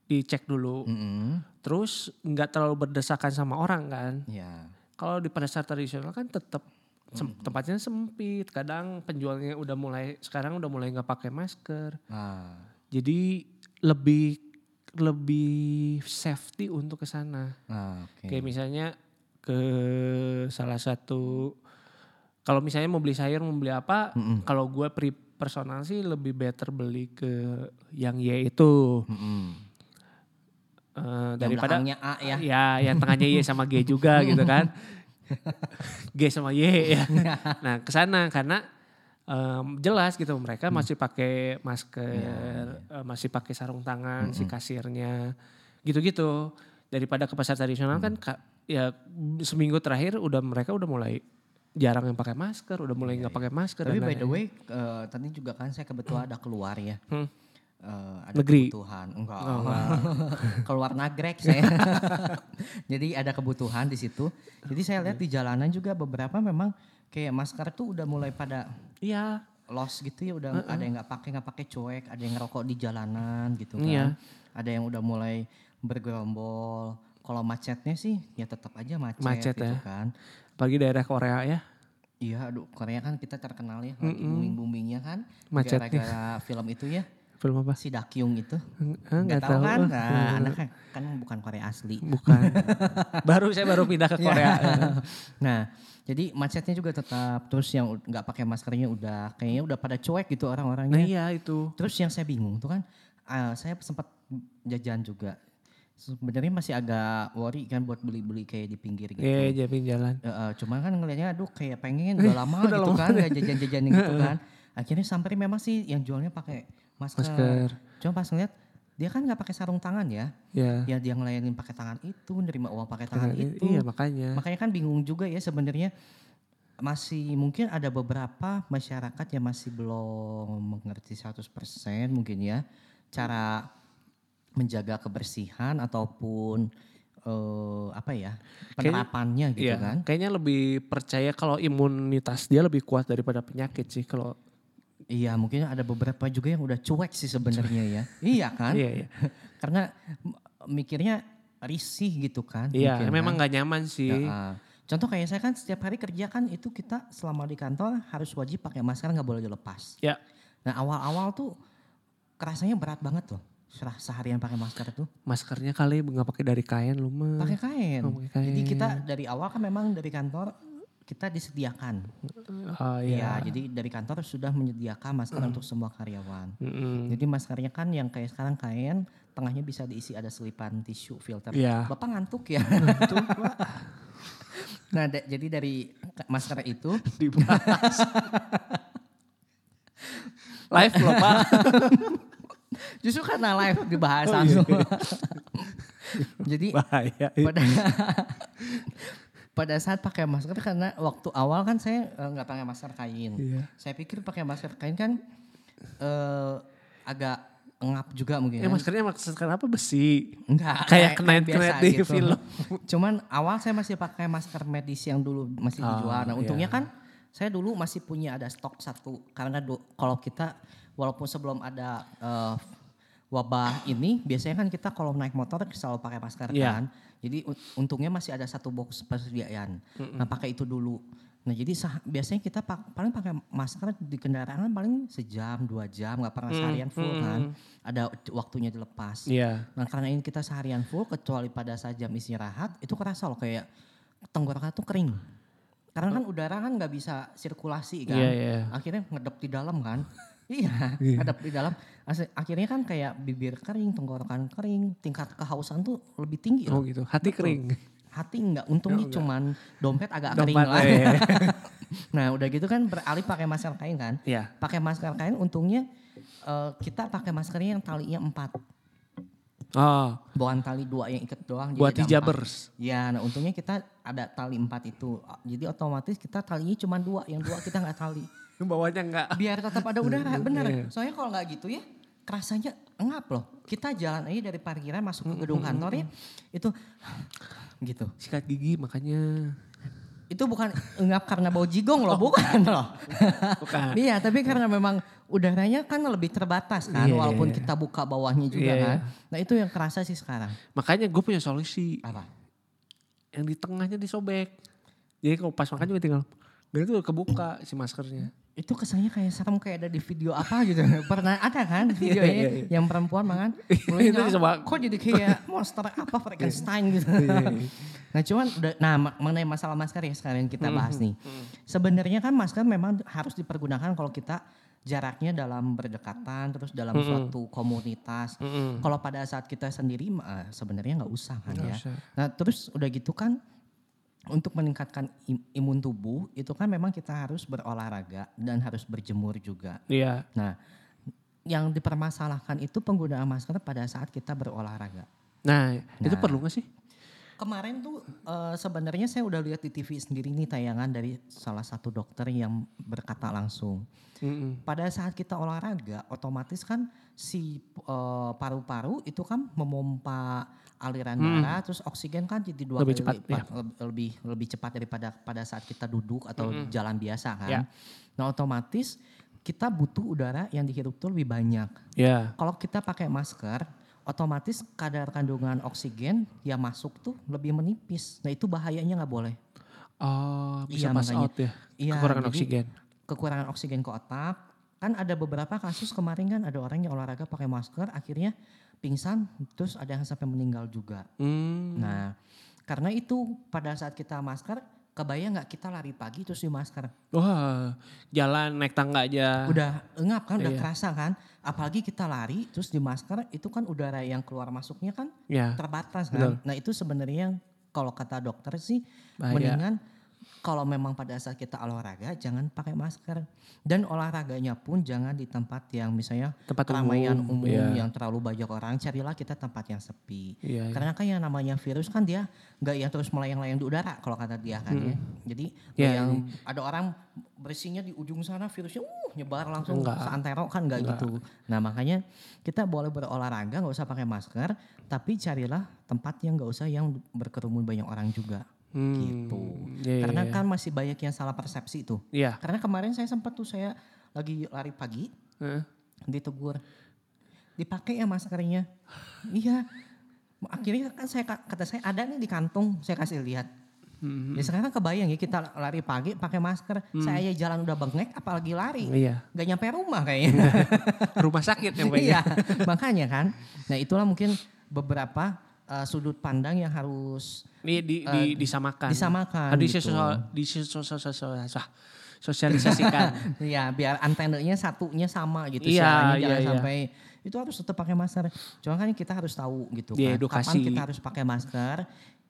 dicek dulu, Mm-mm. terus nggak terlalu berdesakan sama orang kan. Ya. Kalau di pasar tradisional kan tetap sem- tempatnya sempit. Kadang penjualnya udah mulai sekarang udah mulai nggak pakai masker. Ah. Jadi lebih lebih safety untuk ke sana. Ah, oke. Kayak misalnya ke salah satu kalau misalnya mau beli sayur mau beli apa, Mm-mm. kalau gue pri personal sih lebih better beli ke yang Y itu Mm-mm. Eh, Yang daripada A ya. ya yang tengahnya Y sama G juga gitu kan. G sama Y ya. Nah, ke sana karena em, jelas gitu mereka masih pakai masker, eh, masih pakai sarung tangan si kasirnya. Gitu-gitu. Daripada ke pasar tradisional kan ka- ya seminggu terakhir udah mereka udah mulai jarang yang pakai masker, udah mulai nggak pakai masker Tapi by the way, eh, tadi juga kan saya kebetulan ada keluar ya. Hmm. Eh, ada Negeri? kebutuhan. Enggak. Oh, enggak. keluar nagrek saya. Jadi ada kebutuhan di situ. Jadi saya lihat di jalanan juga beberapa memang kayak masker tuh udah mulai pada Iya, loss gitu ya udah ada yang nggak pakai nggak pakai cuek ada yang ngerokok di jalanan gitu kan Iya. ada yang udah mulai bergerombol kalau macetnya sih ya tetap aja macet, Macet gitu ya. kan apalagi daerah Korea ya. iya aduh Korea kan kita terkenal ya lagi booming boomingnya kan Macetnya. gara-gara film itu ya Film apa? si Dakyung itu Ah, nggak tahu kan Eh, nah, anaknya kan bukan Korea asli Bukan. baru saya baru pindah ke Korea. nah jadi macetnya juga tetap terus yang nggak pakai maskernya udah kayaknya udah pada cuek gitu Nah orang-orangnya iya itu. Terus yang saya bingung tuh kan, ah, saya sempat jajan juga. sebenarnya masih agak worry kan buat beli-beli kayak di pinggir gitu. Iya, jadi jalan. Eh, eh, cuman kan ngelihatnya aduh kayak pengen udah lama gitu kan nggak jajan-jajan gitu kan. Akhirnya sampai memang sih yang jualnya pakai masker. Masker. Cuma pas ngeliat dia kan nggak pakai sarung tangan ya. Ya. Ya dia ngelayanin pakai tangan itu, nerima uang pakai tangan itu. Iya, makanya. Makanya kan bingung juga ya sebenarnya masih mungkin ada beberapa masyarakat yang masih belum mengerti 100% mungkin ya cara menjaga kebersihan ataupun eh, apa ya penerapannya gitu Iya, kan. kayaknya lebih percaya kalau imunitas dia lebih kuat daripada penyakit sih kalau Iya, mungkin ada beberapa juga yang udah cuek sih sebenarnya ya. iya kan? Iya, iya. Karena mikirnya risih gitu kan. Iya, mungkin memang kan. nggak nyaman sih. Ya, ah. Contoh kayak saya kan setiap hari kerja kan itu kita selama di kantor harus wajib pakai masker nggak boleh dilepas. Ya. Nah awal-awal tuh kerasanya berat banget loh. Serah seharian pakai masker tuh. Maskernya kali nggak pakai dari kain lu mah. Pakai kain. Oh, pakai kain. Jadi kita dari awal kan memang dari kantor kita disediakan. Oh Iya, iya. jadi dari kantor sudah menyediakan masker untuk semua karyawan. Mm-mm. Jadi maskernya kan yang kayak sekarang kain, tengahnya bisa diisi ada selipan tisu filter. Iya. Bapak ngantuk ya? nah, da- jadi dari masker itu Dibahas. Live loh pak. justru karena live dibahas Oh, langsung. iya. jadi Bahaya. pada pada saat pakai masker karena waktu awal kan saya eh, nggak pakai masker kain. Iya. Saya pikir pakai masker kain kan eh, agak ngap juga mungkin. Kan. maskernya masker apa besi? Enggak. Kayak kena- biasa kena di film. Cuman awal saya masih pakai masker medis yang dulu masih Oh, dijual. Nah untungnya iya. kan saya dulu masih punya ada stok satu. Karena kalau kita walaupun sebelum ada eh, wabah ini biasanya kan kita kalau naik motor selalu pakai masker Iya. kan. Jadi un- untungnya masih ada satu box persediaan. Nah pakai itu dulu. Nah jadi sah- biasanya kita pak- paling pakai masker di kendaraan paling sejam dua jam nggak pernah seharian full kan. Ada waktunya dilepas. Iya. Nah karena ini kita seharian full kecuali pada saat jam istirahat itu kerasa loh kayak tenggorokan tuh kering. Karena kan udara kan nggak bisa sirkulasi kan. Iya, iya. Akhirnya ngedep di dalam kan. Iya, ngedep di dalam. Akhirnya kan kayak bibir kering, tenggorokan kering, tingkat kehausan tuh lebih tinggi Oh loh. gitu. Hati kering. Hati enggak, untungnya enggak. cuman dompet agak kering Dompet, lah. iya. nah udah gitu kan beralih pakai masker kain kan. Iya. Pakai masker kain untungnya eh, kita pakai maskernya yang talinya empat. Oh, Bukan tali dua yang ikat doang. buat jadi ada hijabers. Ya, nah untungnya kita ada tali empat itu. Jadi otomatis kita talinya cuma dua, yang dua kita nggak tali. Bawahnya enggak. Biar tetap ada udara, bener. Iya. Soalnya kalau nggak gitu ya, kerasanya ngap loh. Kita jalan aja dari parkiran masuk ke gedung kantor ya, itu gitu. Sikat gigi makanya. Itu bukan ngap karena bau jigong loh, bukan loh. Bukan. Iya, tapi karena memang udaranya kan lebih terbatas kan, iya, walaupun kita buka bawahnya juga Iya, kan. Nah itu yang kerasa sih sekarang. Makanya gue punya solusi. Apa? Yang di tengahnya disobek. Jadi kalau pas makan juga tinggal. Dan itu kebuka si maskernya. Itu kesannya kayak serem kayak ada di video apa gitu. Pernah ada kan videonya Iya, iya, yang perempuan makan. Itu mulutnya, dicoba. Kok jadi kayak monster apa Frankenstein gitu. Iya, nah cuman udah, nah mengenai masalah masker ya sekarang kita bahas nih. Hmm, Sebenarnya kan masker memang harus dipergunakan kalau kita jaraknya dalam berdekatan terus dalam Hmm. suatu komunitas. Mm-mm. Kalau pada saat kita sendiri sebenarnya nggak usah kan ya. usah. Nah terus udah gitu kan untuk meningkatkan im- imun tubuh itu kan memang kita harus berolahraga dan harus berjemur juga. Iya. Nah yang dipermasalahkan itu penggunaan masker pada saat kita berolahraga. Nah, itu Nah. perlu gak sih? Kemarin tuh eh, sebenarnya saya udah lihat di TV sendiri nih tayangan dari salah satu dokter yang berkata langsung. Mm-mm. Pada saat kita olahraga, otomatis kan si eh, paru-paru itu kan memompa aliran darah, terus oksigen kan jadi dua Hmm. Lebih kali cepat, lipat, lebih, lebih lebih cepat daripada pada saat kita duduk atau Hmm. jalan biasa kan. Ya. Nah otomatis kita butuh udara yang dihirup tuh lebih banyak. Ya. Kalau kita pakai masker, otomatis kadar kandungan oksigen yang masuk tuh lebih menipis. Nah itu bahayanya nggak boleh. Oh, bisa Iya, pass makanya. out ya. Iya, Kekurangan jadi oksigen. Kekurangan oksigen ke otak. Kan ada beberapa kasus kemarin kan ada orang yang olahraga pakai masker akhirnya pingsan terus ada yang sampai meninggal juga. Hmm. Nah karena itu pada saat kita masker kebayang nggak kita lari pagi terus di masker? Wah, jalan naik tangga aja. Udah engap kan, udah Iya. kerasa kan. Apalagi kita lari terus di masker itu kan udara yang keluar masuknya kan Ya, terbatas betul. kan. Nah itu sebenarnya kalau kata dokter sih Bahaya. mendingan kalau memang pada saat kita olahraga jangan pakai masker dan olahraganya pun jangan di tempat yang misalnya Tempat keramaian umum, umum, iya. yang terlalu banyak orang carilah kita tempat yang sepi Iya, iya. karena kan yang namanya virus kan dia nggak yang terus melayang-layang di udara kalau kata dia kan ya jadi Iya, yang ada orang bersihnya di ujung sana virusnya uh nyebar langsung Enggak. seantero kan nggak Enggak. gitu nah makanya kita boleh berolahraga nggak usah pakai masker tapi carilah tempat yang nggak usah yang berkerumun banyak orang juga Hmm, gitu. iya, karena iya, kan masih banyak yang salah persepsi tuh Iya. karena kemarin saya sempat tuh saya lagi lari pagi Heeh. ditegur dipakai ya maskernya iya akhirnya kan saya kata saya ada nih di kantung saya kasih lihat Hmm. ya sekarang kebayang ya kita lari pagi pakai masker saya aja jalan udah bengek apalagi lari Iya. nggak nyampe rumah kayaknya Rumah sakit banyak. iya makanya kan nah itulah mungkin beberapa uh, sudut pandang yang harus Ini di, di, disamakan. disamakan Harus gitu. disosial- disosial- sosial- sosial- sosialisasikan. Iya, biar antenanya satunya sama gitu. Iya, iya, jangan iya. sampai itu harus tetap pakai masker. Cuma kan kita harus tahu gitu Iya, kan. edukasi. Kapan kita harus pakai masker?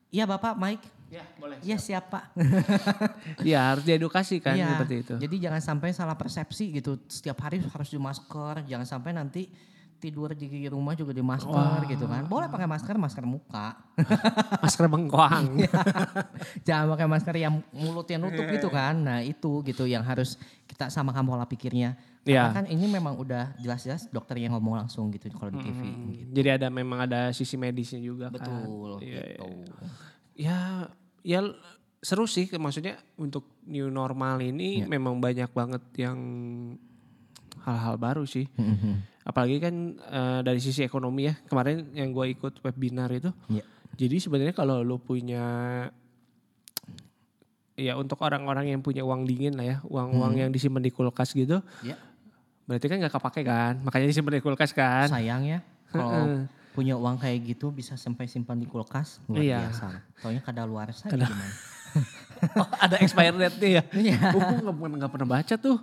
Iya, Bapak Mike. ya, boleh. Iya, siapa? Iya, harus diedukasi kan Iya. seperti itu. Jadi jangan sampai salah persepsi gitu. Setiap hari harus di masker, jangan sampai nanti tidur di rumah juga di masker gitu kan. Boleh pakai masker, masker muka. Masker bengkoang. jangan pakai masker yang mulutnya nutup Iya, gitu kan. Nah, itu gitu yang harus kita samakan pola pikirnya. Iya. Karena kan ini memang udah jelas-jelas dokter yang ngomong langsung gitu kalau di TV. gitu. Jadi ada memang ada sisi medisnya juga kan. Betul Iya, gitu. Ya, ya seru sih maksudnya untuk new normal ini memang banyak banget yang hal-hal baru sih. Mhm. Apalagi kan eh, dari sisi ekonomi ya. Kemarin yang gue ikut webinar itu. Iya. Jadi sebenarnya kalau lo punya ya untuk orang-orang yang punya uang dingin lah ya, uang-uang yang disimpan di kulkas gitu, Ya, berarti kan nggak kepake kan, makanya disimpan di kulkas kan. sayang ya kalau punya uang kayak gitu bisa sampai simpan di kulkas luar Iya. biasa. Taunya kada luar saya gimana? Oh, ada expired date-nya ya. Iya. Oh, gue nggak pernah- nggak pernah baca tuh.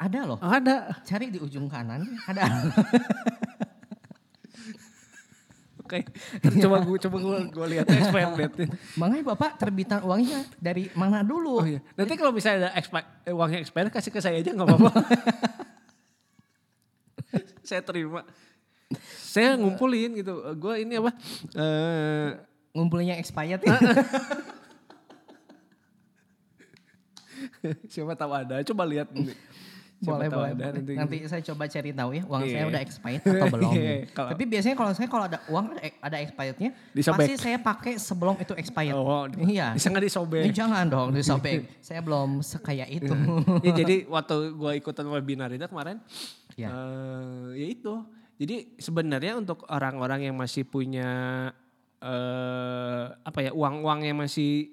Ada loh. Oh, ada. Cari di ujung kanan ada. Oke. Ntar coba gue coba gue gue lihat expired. Makanya Bapak terbitan uangnya dari mana dulu? Oh iya. Nanti kalau misalnya ada expi- eh, uangnya expired kasih ke saya aja nggak apa-apa. saya terima. Saya ngumpulin gitu. Gue ini apa? Eh Ngumpulnya expired ya. siapa tahu ada. Coba lihat Siapa boleh boleh, ada nanti. nanti saya coba cari tahu ya uang saya Iya. udah expired atau belum Iya, kalau- tapi biasanya kalau saya kalau ada uang ada ada expirednya pasti saya pakai sebelum itu expired Oh, iya Bisa nggak disobek? Ini jangan dong disobek saya belum sekaya itu ya, jadi waktu gue ikutan webinar itu kemarin, Ya. eh, ya itu. Jadi sebenarnya untuk orang-orang yang masih punya eh apa ya uang-uang yang masih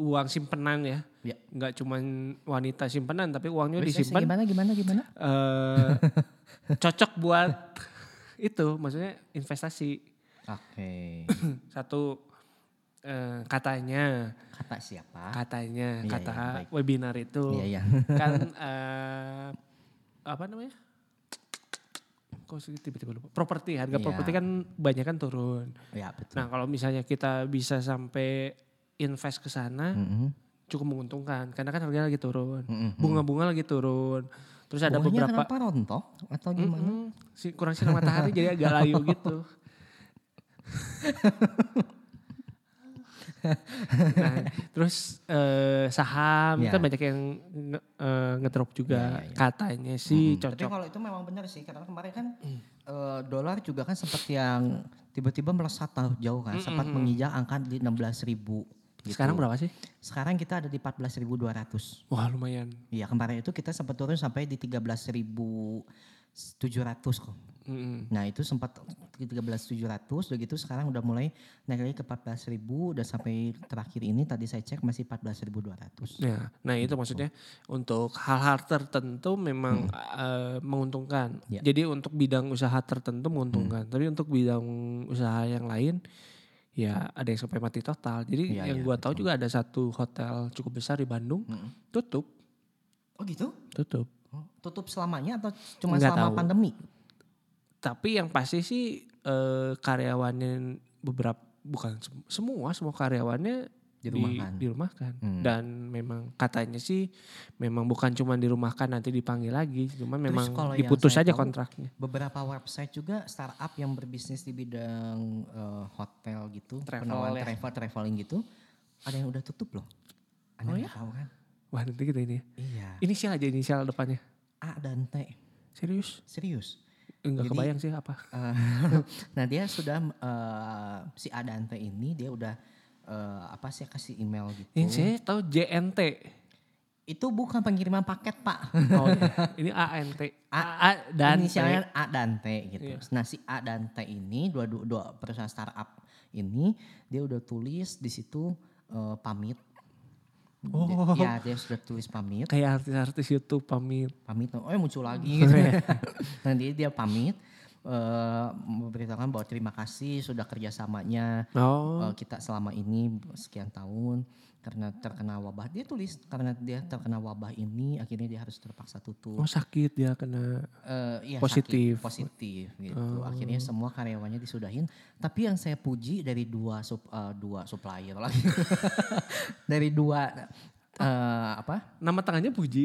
uang simpenan ya, Ya. nggak cuman wanita simpenan tapi uangnya Bisnisnya disimpan gimana gimana gimana eh cocok buat itu, maksudnya investasi. oke Satu eh, katanya, kata siapa katanya, Iya, kata baik. webinar itu iya iya kan eh, apa namanya? Kok tiba-tiba lupa? Properti, harga Iya. properti kan banyak kan turun. ya betul Nah kalau misalnya kita bisa sampai invest ke sana, Mm-mm. cukup menguntungkan karena kan harga lagi turun, Mm-mm. bunga-bunga lagi turun. Terus ada Buahnya beberapa kenapa rontok atau gimana Mm-mm, si kurang sinar matahari jadi agak layu gitu. nah, terus eh, saham Ya. kan banyak yang nge- eh, ngedrop juga Ya, ya, ya. katanya sih Tapi cocok. kalau itu memang benar sih karena kemarin kan eh, dolar juga kan sempat yang tiba-tiba melesat jauh kan, sempat menginjak angka di 16.000 ribu. Gitu. Sekarang berapa sih? Sekarang kita ada di 14.200. Wah lumayan. Iya kemarin itu kita sempat turun sampai di 13.700 kok. Mm-mm. Nah itu sempat di 13.700 udah gitu sekarang udah mulai naik lagi ke 14.000 dan sampai terakhir ini tadi saya cek masih 14.200. Ya, nah itu maksudnya untuk hal-hal tertentu memang eh, menguntungkan. Hmm. Ya. Jadi untuk bidang usaha tertentu menguntungkan, tapi untuk bidang usaha yang lain ya ada yang sampai mati total. Jadi Iya, yang iya, gua tahu juga ada satu hotel cukup besar di Bandung Mm-mm. tutup, Oh gitu? tutup. Oh, Tutup selamanya atau cuma Nggak selama tahu. pandemi? Tapi yang pasti sih eh, karyawannya beberapa bukan sem- semua semua karyawannya Dirumahkan. Di, dirumahkan. Hmm. Dan memang katanya sih memang bukan cuma dirumahkan nanti dipanggil lagi, cuma memang diputus aja tahu, kontraknya. Beberapa website juga startup yang berbisnis di bidang eh, hotel gitu, Travel penawaran ya. travel, traveling gitu, ada yang udah tutup loh. Anda Oh nggak tahu kan? Wah nanti kita ini. ya. Iya. Inisial aja inisial depannya. A dan T. Serius? Serius. Enggak Jadi- kebayang sih apa. Eh, nah dia sudah eh, si A dan T ini dia udah eh, apa sih kasih email gitu. Ini saya tahu JNT. Itu bukan pengiriman paket pak. Oh iya. ini ANT. A, A dan. Inisialnya A dan T gitu. Iya. Nah si A dan T ini dua, dua, dua perusahaan startup ini dia udah tulis di situ eh, pamit. Oh. Ya dia sudah tulis pamit. Kayak artis-artis YouTube pamit. Pamit, oh ya muncul lagi gitu. nah dia, dia pamit. Eh, memberitakan bahwa terima kasih sudah kerjasamanya Oh. eh, kita selama ini sekian tahun karena terkena wabah dia tulis karena dia terkena wabah ini akhirnya dia harus terpaksa tutup Oh sakit dia kena. Eh, iya, Positif. sakit, positif gitu. Oh. Akhirnya semua karyawannya disudahin. Tapi yang saya puji dari dua sub, eh, dua supplier lagi, dari dua eh, apa? Nama tangannya Puji.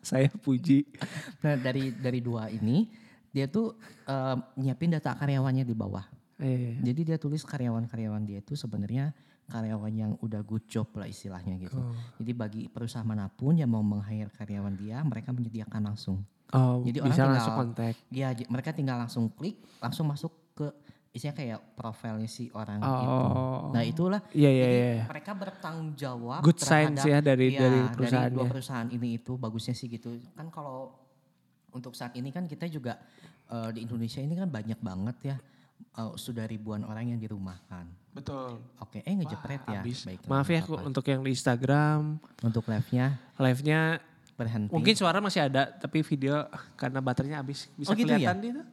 Saya Puji. Nah, dari dari dua ini dia tuh eh, nyiapin data karyawannya di bawah. Eh, Jadi dia tulis karyawan-karyawan dia itu sebenarnya karyawan yang udah good job lah istilahnya gitu. Oh. Jadi bagi perusahaan mana pun yang mau meng-hire karyawan dia, mereka menyediakan langsung. oh, Jadi orang bisa tinggal- langsung kontak. Ya, mereka tinggal langsung klik, langsung masuk ke isinya kayak profilnya si orang Oh. itu. Nah, itulah Iya iya jadi iya. mereka bertanggung jawab Good signs ya dari Iya, dari dua perusahaannya. perusahaan ini itu bagusnya sih gitu. Kan kalau untuk saat ini kan kita juga eh, di Indonesia ini kan banyak banget ya eh, sudah ribuan orang yang dirumahkan. Betul. Oke, eh ngejepret ya. Habis. Baiklah, Maaf ya apa-apa. untuk yang di Instagram untuk live-nya live-nya berhenti. mungkin suara masih ada tapi video karena baterainya habis bisa Oh, gitu ya? kelihatan di, tuh,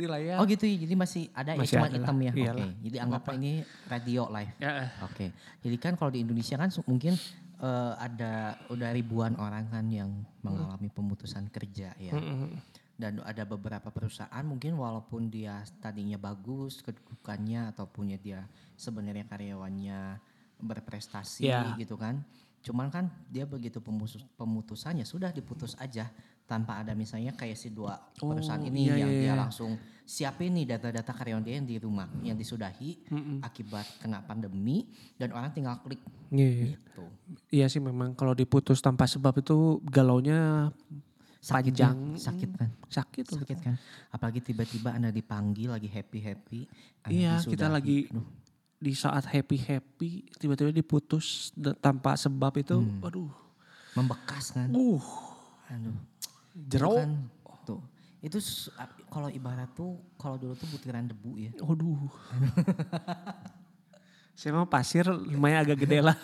di layar. Oh gitu ya, jadi masih ada ya Masih cuma ada lah, hitam ya. Oke, iyalah. jadi anggaplah ini radio live. Ya, eh. Oke, jadi kan kalau di Indonesia kan mungkin eh, ada udah ribuan orang kan yang mengalami pemutusan kerja ya. Mm-mm. Dan ada beberapa perusahaan mungkin walaupun dia tadinya bagus kedudukannya ataupun ya dia sebenarnya karyawannya berprestasi Ya. gitu kan. Cuman kan dia begitu pemutus, pemutusannya sudah diputus aja tanpa ada misalnya kayak si dua Oh, perusahaan ini iya, yang iya, dia iya. langsung siapin nih data-data karyawan dia yang di rumah yang disudahi Mm-mm. akibat kena pandemi dan orang tinggal klik Iya, gitu. Iya sih memang kalau diputus tanpa sebab itu galaunya Sakit Panjang. ya, sakit kan? sakit. loh. Sakit kan? Apalagi tiba-tiba Anda dipanggil lagi happy-happy. Anda Iya, kita disudahi. lagi Aduh, di saat happy happy tiba-tiba diputus tanpa sebab itu, Hmm. aduh, membekas kan? uh, Aduh. Jeruk, Itu kan, tuh. Itu kalau ibarat tuh kalau dulu tuh butiran debu ya. aduh. Saya mau pasir lumayan agak gede lah.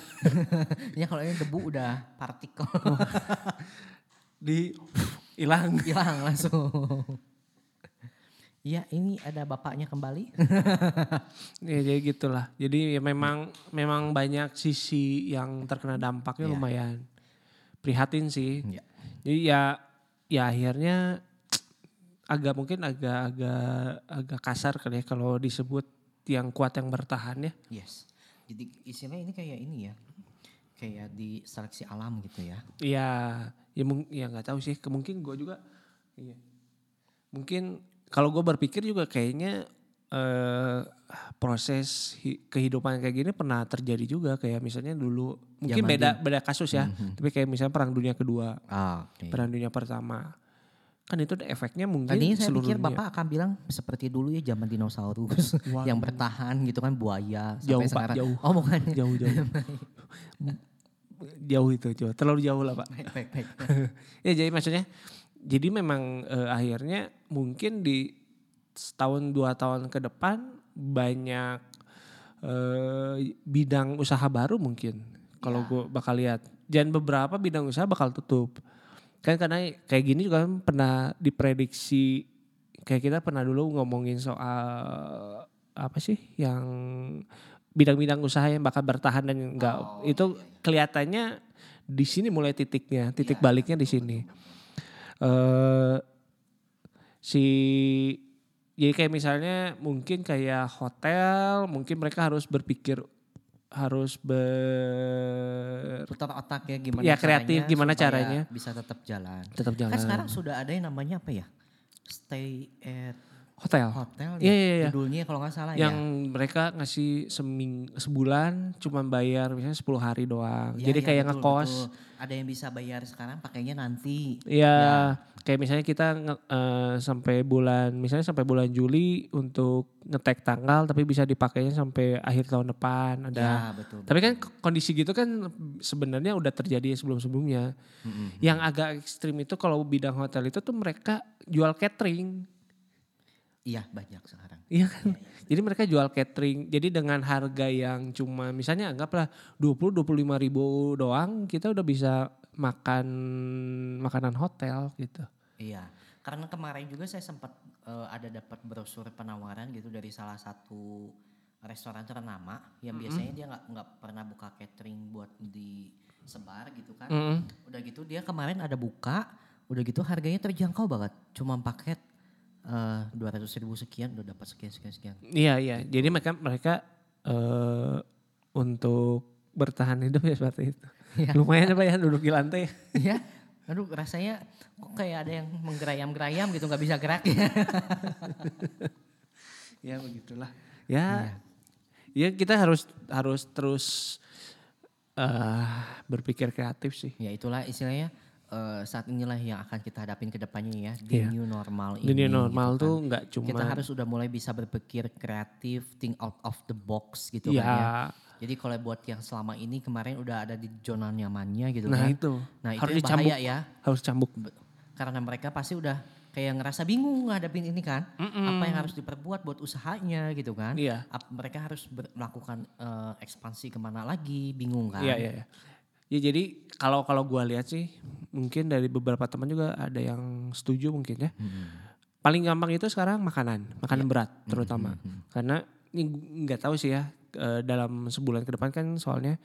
ya kalau ini debu udah partikel Di hilang. hilang langsung. Iya, ini ada bapaknya kembali. Ya jadi gitulah. Jadi ya memang memang banyak sisi yang terkena dampaknya Iya. lumayan prihatin sih. Iya. Jadi ya ya akhirnya agak mungkin agak agak agak kasar kali ya kalau disebut yang kuat yang bertahan ya. Yes. Jadi istilahnya ini kayak ini ya. Kayak di seleksi alam gitu ya. Iya, ya ya nggak tahu sih. Mungkin gue juga, iya. Mungkin kalau gue berpikir juga kayaknya eh, proses hi- kehidupan kayak gini pernah terjadi juga kayak misalnya dulu mungkin Zaman beda dulu. beda kasus ya, tapi kayak misalnya perang dunia kedua, Ah, oke. perang dunia pertama, kan itu efeknya mungkin Tadinya saya seluruh pikir dunia. Bapak akan bilang seperti dulu ya zaman dinosaurus yang bertahan gitu kan buaya Jauh, sampai Pak, sekarang. jauh. Oh bukan. jauh jauh, jauh itu jauh, terlalu jauh lah pak. baik, baik, baik. ya jadi maksudnya jadi memang eh, akhirnya mungkin di setahun dua tahun ke depan banyak eh, bidang usaha baru mungkin kalau Ya. gue bakal lihat dan beberapa bidang usaha bakal tutup kan karena kayak gini juga kan pernah diprediksi kayak kita pernah dulu ngomongin soal apa sih yang bidang-bidang usaha yang bakal bertahan dan enggak Oh, itu kelihatannya di sini mulai titiknya, titik baliknya di sini. eh si jadi kayak misalnya mungkin kayak hotel, mungkin mereka harus berpikir harus ber Putar otak ya gimana Ya, kreatif, caranya gimana caranya. bisa tetap jalan. tetap jalan. Kan sekarang sudah ada yang namanya apa ya? Stay at hotel. hotel Iya, ya. iya, iya. Judulnya kalau nggak salah yang ya. mereka ngasih seming sebulan cuma bayar misalnya 10 hari doang. Ya, Jadi ya, kayak betul, ngekos. betul. Ada yang bisa bayar sekarang pakainya nanti. Ya, kayak misalnya kita eh, sampai bulan misalnya sampai bulan Juli untuk ngetek tanggal tapi bisa dipakainya sampai akhir tahun depan ada. Ya, betul. Tapi kan kondisi gitu kan sebenarnya udah terjadi sebelum-sebelumnya. Mm-mm. Yang agak ekstrim itu kalau bidang hotel itu tuh mereka jual catering. Iya banyak sekarang. Iya kan. Jadi mereka jual catering. Jadi dengan harga yang cuma misalnya anggaplah 20 25 ribu doang kita udah bisa makan makanan hotel gitu. Iya. Karena kemarin juga saya sempat eh, ada dapat brosur penawaran gitu dari salah satu restoran ternama yang biasanya dia nggak nggak pernah buka catering buat disebar gitu kan. Mm-mm. Udah gitu dia kemarin ada buka, udah gitu harganya terjangkau banget. Cuma paket dua ratus ribu sekian udah dapat sekian sekian sekian. Iya iya. Jadi mereka mereka eh, untuk bertahan hidup ya seperti itu. Iya. Lumayan apa ya duduk di lantai. ya, aduh rasanya kok kayak ada yang menggerayam-gerayam gitu nggak bisa gerak ya. ya begitulah. Ya. Ya kita harus harus terus eh berpikir kreatif sih. ya itulah istilahnya eh, saat inilah yang akan kita hadapin ke depannya ya di Iya. new normal ini. normal gitu tuh kan. nggak cuma kita harus udah mulai bisa berpikir kreatif, think out of the box gitu ya. kan ya. Jadi kalau buat yang selama ini kemarin udah ada di zona nyamannya gitu Nah kan. itu Nah itu harus yang dicambuk. bahaya ya. Harus cambuk. Karena mereka pasti udah kayak ngerasa bingung ngadepin ini kan. Apa yang harus diperbuat buat usahanya gitu kan. Iya. Ap- mereka harus melakukan eh, ekspansi ke mana lagi, bingung kan. Iya iya. iya. Ya jadi kalau kalau gua lihat sih mungkin dari beberapa teman juga ada yang setuju mungkin ya. Paling gampang itu sekarang makanan, makanan berat terutama. Karena ini nggak tahu sih ya eh, dalam sebulan ke depan kan soalnya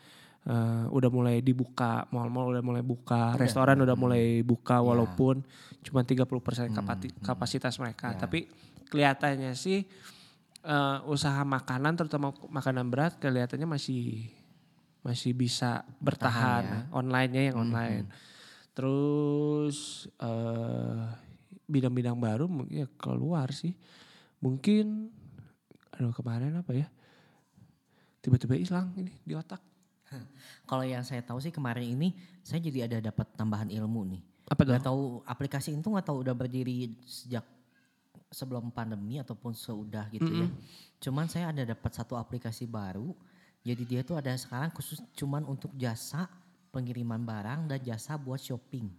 eh, udah mulai dibuka, mal-mal udah mulai buka, restoran udah mulai buka walaupun cuma 30% kapati- kapasitas mereka. Tapi kelihatannya sih eh, usaha makanan terutama makanan berat kelihatannya masih masih bisa bertahan online-nya yang online. Terus eh bidang-bidang baru mungkin ya keluar sih. Mungkin aduh kemarin apa ya? Tiba-tiba hilang ini di otak. Kalau yang saya tahu sih kemarin ini saya jadi ada dapat tambahan ilmu nih. Apa tuh? Gak tahu aplikasi itu nggak tahu udah berdiri sejak sebelum pandemi ataupun seudah gitu ya. Cuman saya ada dapat satu aplikasi baru. Jadi dia tuh ada sekarang khusus cuman untuk jasa pengiriman barang dan jasa buat shopping.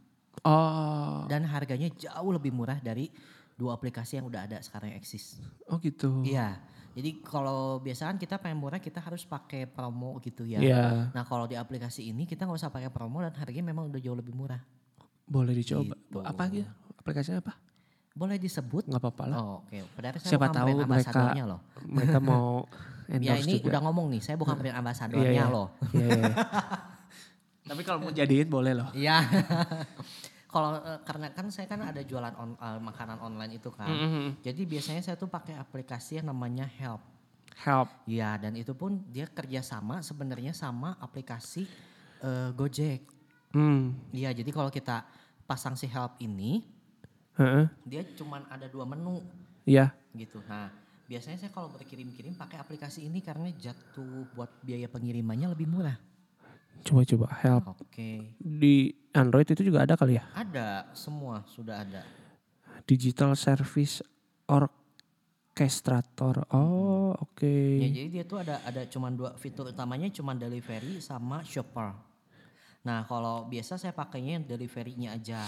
Oh, Dan harganya jauh lebih murah dari dua aplikasi yang udah ada sekarang yang eksis. oh gitu. Iya. Jadi kalau biasaan kita pengen murah kita harus pakai promo gitu ya. Iya, Nah kalau di aplikasi ini kita nggak usah pakai promo dan harganya memang udah jauh lebih murah. boleh dicoba. Gitu. Apa gitu? Aplikasinya apa? Boleh disebut? Nggak apa-apa lah. Oh, Oke, padahal saya Siapa tahu mereka loh. Mereka mau Ya endorse ini juga. udah ngomong nih, saya bukan brand ambasadornya Iya, iya. loh. Iya, iya, iya. Tapi kalau mau jadiin boleh loh. Iya. Kalau eh, karena kan saya kan ada jualan on- eh, makanan online itu kan. Mm-mm. Jadi biasanya saya tuh pakai aplikasi yang namanya Help. Help. Iya, dan itu pun dia kerjasama sebenarnya sama aplikasi eh, Gojek. Hmm. Iya, jadi kalau kita pasang si Help ini, Heeh. dia cuman ada dua menu Iya. gitu. Nah, biasanya saya kalau berkirim-kirim pakai aplikasi ini karena jatuh buat biaya pengirimannya lebih murah. Coba-coba help. Oke. Di Android itu juga ada kali ya? Ada, semua sudah ada. Digital Service Orchestrator. Oh, oke. Ya, jadi dia tuh ada ada cuman dua fitur utamanya cuman delivery sama shopper. Nah, kalau biasa saya pakainya yang delivery-nya aja.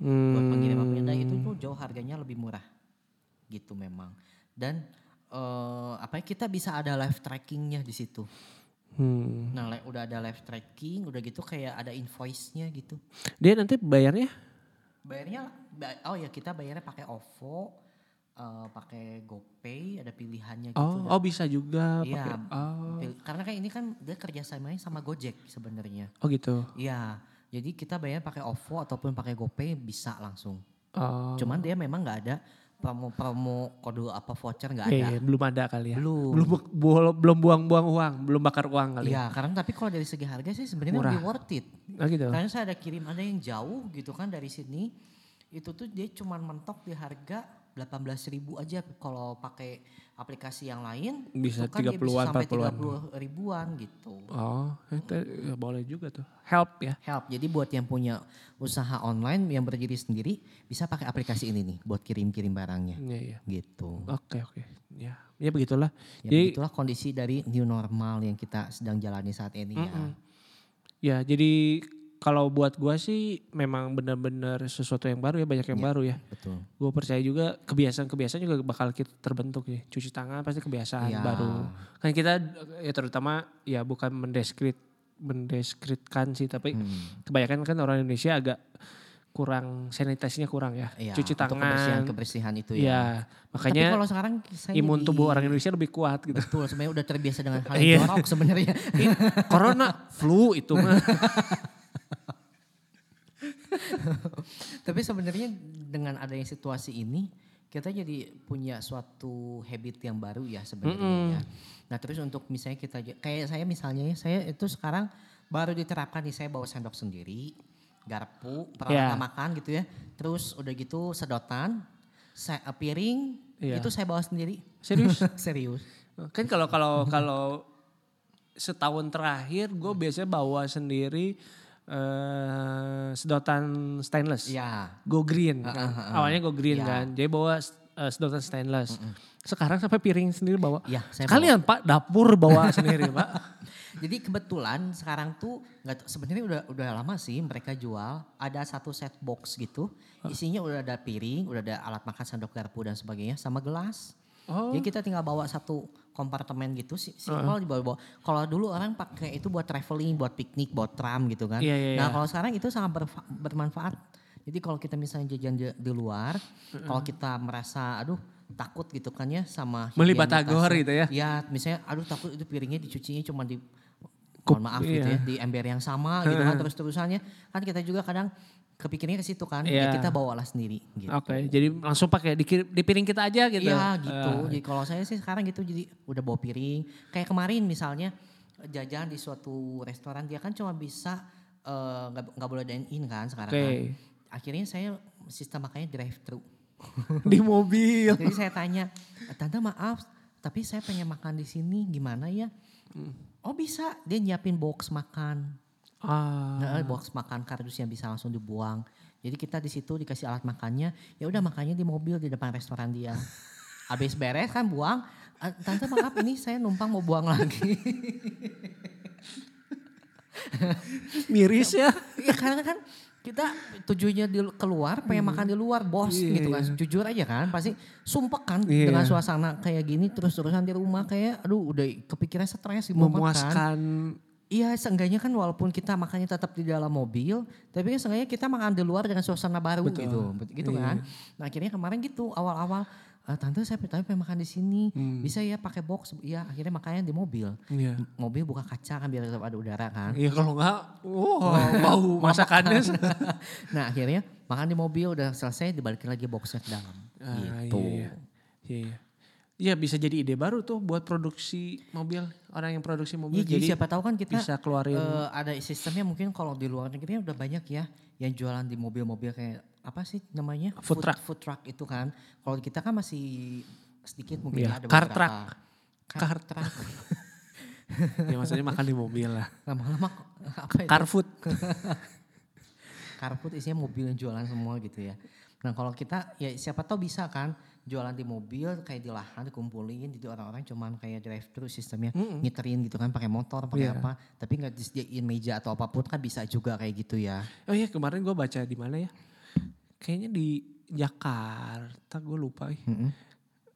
Buat Hmm. pengiriman pindah itu tuh jauh harganya lebih murah. Gitu memang. Dan eh, apa ya, kita bisa ada live trackingnya di situ. Hmm. Nah, udah ada live tracking, udah gitu kayak ada invoice-nya gitu. Dia nanti bayarnya? Bayarnya ba- oh ya kita bayarnya pakai OVO eh, pakai GoPay ada pilihannya gitu. Oh, Dan- oh bisa juga Iya. pakai. Oh. karena kan ini kan dia kerjasamanya sama Gojek sebenarnya. Oh gitu. Iya, jadi kita bayar pakai OVO ataupun pakai GoPay bisa langsung. Oh. Cuman dia memang nggak ada promo-promo kode apa voucher nggak ada. Eh, belum ada kali ya. Belum. Belum bu- belum buang-buang uang, belum bakar uang kali. ya. Iya, karena tapi kalau dari segi harga sih sebenarnya lebih worth it. Oh gitu. Karena saya ada kirim ada yang jauh gitu kan dari sini. Itu tuh dia cuman mentok di harga 18.000 aja kalau pakai aplikasi yang lain. Bisa itu kan dia 30-an, sampai 40-an. 30 ribuan gitu. Oh, itu ya boleh juga tuh. Help ya. Help. Jadi buat yang punya usaha online yang berdiri sendiri bisa pakai aplikasi ini nih buat kirim-kirim barangnya Iya, iya. gitu. Oke, oke. Ya, ya begitulah. Ya Jadi begitulah kondisi dari new normal yang kita sedang jalani saat ini ya. Mm-mm. ya, jadi kalau buat gua sih memang benar-benar sesuatu yang baru ya, banyak yang Iya. baru ya. Betul. Gue percaya juga kebiasaan-kebiasaan juga bakal kita terbentuk ya. Cuci tangan pasti kebiasaan Iya. baru. Kan kita ya terutama ya bukan mendeskrit mendeskritkan sih tapi Hmm. kebanyakan kan orang Indonesia agak kurang sanitasinya kurang ya. Iya, Cuci untuk kebersihan tangan. kebersihan itu Iya, ya. makanya Tapi kalau sekarang saya imun tubuh orang Indonesia lebih kuat gitu. betul sebenarnya udah terbiasa dengan hal Iya. yang jorok sebenarnya. Corona, flu itu mah. Tapi sebenarnya dengan adanya situasi ini kita jadi punya suatu habit yang baru ya sebenarnya. ya. Nah terus untuk misalnya kita kayak saya misalnya ya saya itu sekarang baru diterapkan nih saya bawa sendok sendiri, garpu, peralatan Ya. makan gitu ya. Terus udah gitu sedotan, sa- eh, piring Iya. itu saya bawa sendiri. Serius? Serius. Kan kalau kalau kalau setahun terakhir gue biasanya bawa sendiri eh sedotan stainless. Ya. Go green kan. Ah, ah, ah. Awalnya go green Ya. kan. Jadi bawa eh, sedotan stainless. Sekarang sampai piring sendiri bawa. Ya, saya Kalian Pak dapur bawa sendiri Pak. Jadi kebetulan sekarang tuh nggak sebenarnya udah udah lama sih mereka jual ada satu set box gitu isinya udah ada piring, udah ada alat makan sendok garpu dan sebagainya sama gelas. Oh. Jadi kita tinggal bawa satu kompartemen gitu sih simpel dibawa-bawa. Kalau dulu orang pakai itu buat traveling, buat piknik, buat tram gitu kan. Iya, iya, nah iya. kalau sekarang itu sangat berfa- bermanfaat. Jadi kalau kita misalnya jajan di, luar, kalau kita merasa aduh takut gitu kan ya sama Beli batagor gitu ya. Ya misalnya aduh takut itu piringnya dicucinya cuma di mohon maaf gitu iya. ya di ember yang sama gitu kan terus terusannya kan kita juga kadang kepikirnya ke situ kan ya Iya. kita bawalah sendiri gitu. Oke, jadi langsung pakai di, di piring kita aja gitu. Iya gitu. Eh, Jadi kalau saya sih sekarang gitu jadi udah bawa piring. Kayak kemarin misalnya jajan di suatu restoran dia kan cuma bisa eh, nggak nggak boleh dine in kan sekarang Oke. kan. Akhirnya saya sistem makanya drive thru. di mobil. Jadi saya tanya, tante maaf, tapi saya pengen makan di sini, gimana ya? Oh bisa, dia nyiapin box makan. Ah. Nah, box makan kardus yang bisa langsung dibuang. Jadi kita di situ dikasih alat makannya, ya udah makannya di mobil di depan restoran dia. Habis beres kan buang, "Ah, tante maaf ini saya numpang mau buang lagi. Miris ya. Iya karena kan kita tujuannya di keluar, pengen makan di luar bos Iya, gitu kan. iya. Jujur aja kan, pasti sumpek kan Iya. dengan suasana kayak gini terus-terusan di rumah kayak aduh udah kepikiran stres mau makan. Iya seenggaknya kan walaupun kita makannya tetap di dalam mobil, tapi kan seenggaknya kita makan di luar dengan suasana baru Betul. gitu. Gitu Iya. kan. Nah akhirnya kemarin gitu awal-awal, "Eh, tante saya tapi pengen makan di sini, Hmm. bisa ya pakai box? Iya akhirnya makannya di mobil. Iya. Mobil buka kaca kan biar tetap ada udara kan. Iya kalau enggak, wow, bau masakannya. nah akhirnya makan di mobil udah selesai dibalikin lagi boxnya ke dalam. Ah, gitu. Iya, iya. Iya. Iya bisa jadi ide baru tuh buat produksi mobil orang yang produksi mobil. Iya, jadi siapa tahu kan kita bisa keluarin. eh, ada sistemnya mungkin kalau di luar negeri udah banyak ya yang jualan di mobil-mobil kayak apa sih namanya Food truck. food truck itu kan. Kalau kita kan masih sedikit mungkin Iya, ada car beberapa. truck. Car truck. ya maksudnya makan di mobil lah. Lama-lama apa itu? Car food. Car food isinya mobil yang jualan semua gitu ya. Nah kalau kita ya siapa tahu bisa kan jualan di mobil kayak di lahan dikumpulin jadi orang-orang cuman kayak drive thru sistemnya ngiterin gitu kan pakai motor pakai Iya. apa tapi nggak disediain meja atau apa pun kan bisa juga kayak gitu ya. Oh iya kemarin gue baca di mana ya? Kayaknya di Jakarta gue lupa. Mm-mm.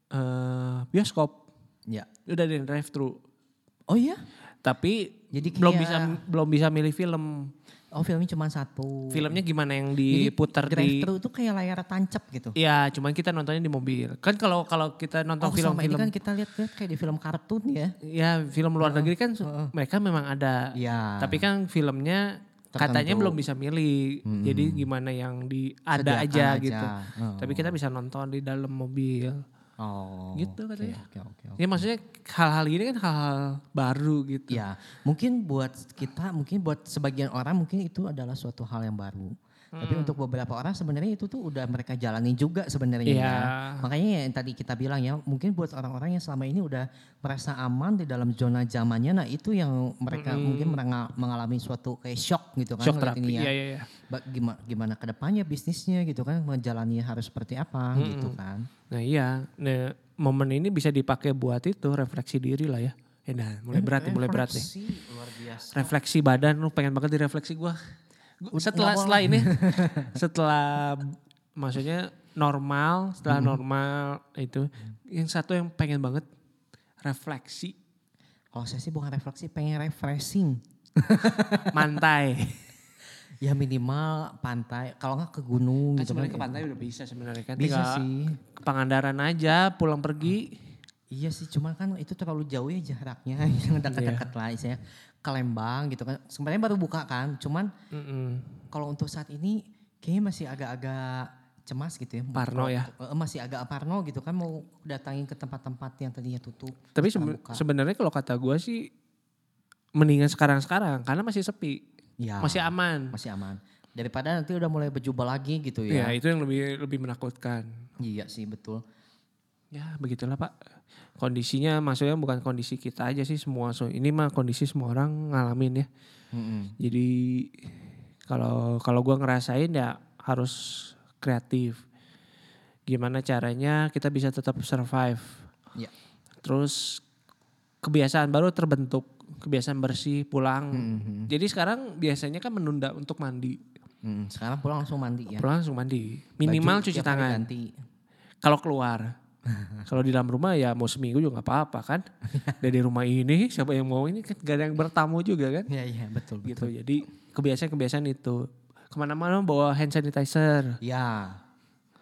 Eh, bioskop Ya. udah ada drive thru. Oh iya? Tapi Jadi belum kayak- bisa belum bisa milih film. Oh filmnya cuma satu. Filmnya gimana yang diputar drive di thru itu kayak layar tancap gitu. Iya, cuman kita nontonnya di mobil. Kan kalau kalau kita nonton Oh selama ini film-film kan kita lihat-lihat kayak di film kartun ya. ya film luar negeri kan su- mereka memang ada. Iya. Tapi kan filmnya katanya Tertentu. belum bisa milih. Jadi gimana yang di ada Sediakan aja, aja. gitu. Oh. Tapi kita bisa nonton di dalam mobil. Oh. Gitu katanya. Oke oke oke. Ya maksudnya hal-hal ini kan hal-hal baru gitu. Ya, mungkin buat kita, mungkin buat sebagian orang mungkin itu adalah suatu hal yang baru. Tapi Hmm. untuk beberapa orang sebenarnya itu tuh udah mereka jalani juga sebenarnya Iya. ya. Makanya yang tadi kita bilang ya, mungkin buat orang-orang yang selama ini udah merasa aman di dalam zona zamannya, nah itu yang mereka mungkin menga- mengalami suatu kayak shock gitu kan. Hmm. Shock terapi. ini ya. Iya, iya, iya. Ba- Gimana, gimana ke depannya bisnisnya gitu kan, menjalani harus seperti apa Hmm. gitu kan. Nah iya, nah, momen ini bisa dipakai buat itu refleksi diri lah ya. Ya nah, mulai berat nih, mulai berat nih. Refleksi luar biasa. Refleksi badan, lu pengen banget direfleksi gua. Setelah setelah ini, setelah maksudnya normal, setelah Hmm. normal itu, yang satu yang pengen banget refleksi Kalau saya sih bukan refleksi, pengen refreshing. mantai. Ya minimal pantai, kalau nggak ke gunung Kan gitu sebenarnya kan. ke pantai udah bisa sebenarnya kan. Bisa Tinggal sih. ke Pangandaran aja, pulang pergi. Iya sih, cuman kan itu terlalu jauh ya jaraknya. Yang dekat-dekat Iya. lah istilahnya. Ke Lembang gitu kan. Sebenarnya baru buka kan, cuman Mm-mm. kalau untuk saat ini kayaknya masih agak-agak cemas gitu ya. Parno ya? Eh, masih agak parno gitu kan mau datangin ke tempat-tempat yang tadinya tutup. Tapi sekarang seben- buka. sebenarnya kalau kata gua sih mendingan sekarang-sekarang karena masih sepi, ya, masih aman. masih aman. Daripada nanti udah mulai berjubel lagi gitu Ya, ya. itu yang lebih lebih menakutkan. Iya sih betul. Ya begitulah pak. Kondisinya maksudnya bukan kondisi kita aja sih semua. So, ini mah kondisi semua orang ngalamin ya. Mm-mm. Jadi kalau kalau gua ngerasain ya harus kreatif. Gimana caranya kita bisa tetap survive. Ya. Terus kebiasaan baru terbentuk, kebiasaan bersih, pulang. Mhm. Jadi sekarang biasanya kan menunda untuk mandi. Mm, sekarang pulang langsung mandi ya. Pulang langsung mandi. Minimal Baju cuci tangan. Kalau keluar. Kalau di dalam rumah ya mau seminggu juga nggak apa-apa kan. Dari rumah ini siapa yang mau ini kan gak ada yang bertamu juga kan. Iya iya betul Gitu. betul. Jadi kebiasaan-kebiasaan itu. Ke mana-mana bawa hand sanitizer. Ya.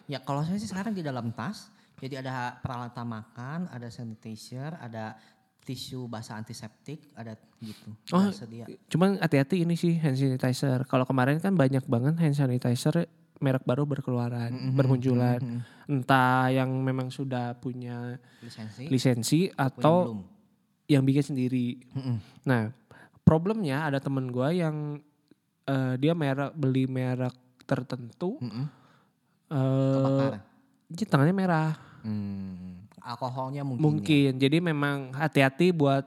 Ya kalau saya sih sekarang di dalam tas. Jadi ada peralatan makan, ada sanitizer, ada tisu basah antiseptik, ada gitu. Oh, sedia. Cuman hati-hati ini sih hand sanitizer. Kalau kemarin kan banyak banget hand sanitizer merek baru berkeluaran, bermunculan. Entah yang memang sudah punya Lisensi. lisensi atau belum. yang bikin sendiri. Mm-mm. Nah, problemnya ada temen gua yang eh, dia merek beli merek tertentu, Mm-mm. eh Kebakar. jadi tangannya merah. Hmm. Alkoholnya mungkin. ya. Mungkin. Jadi memang hati-hati buat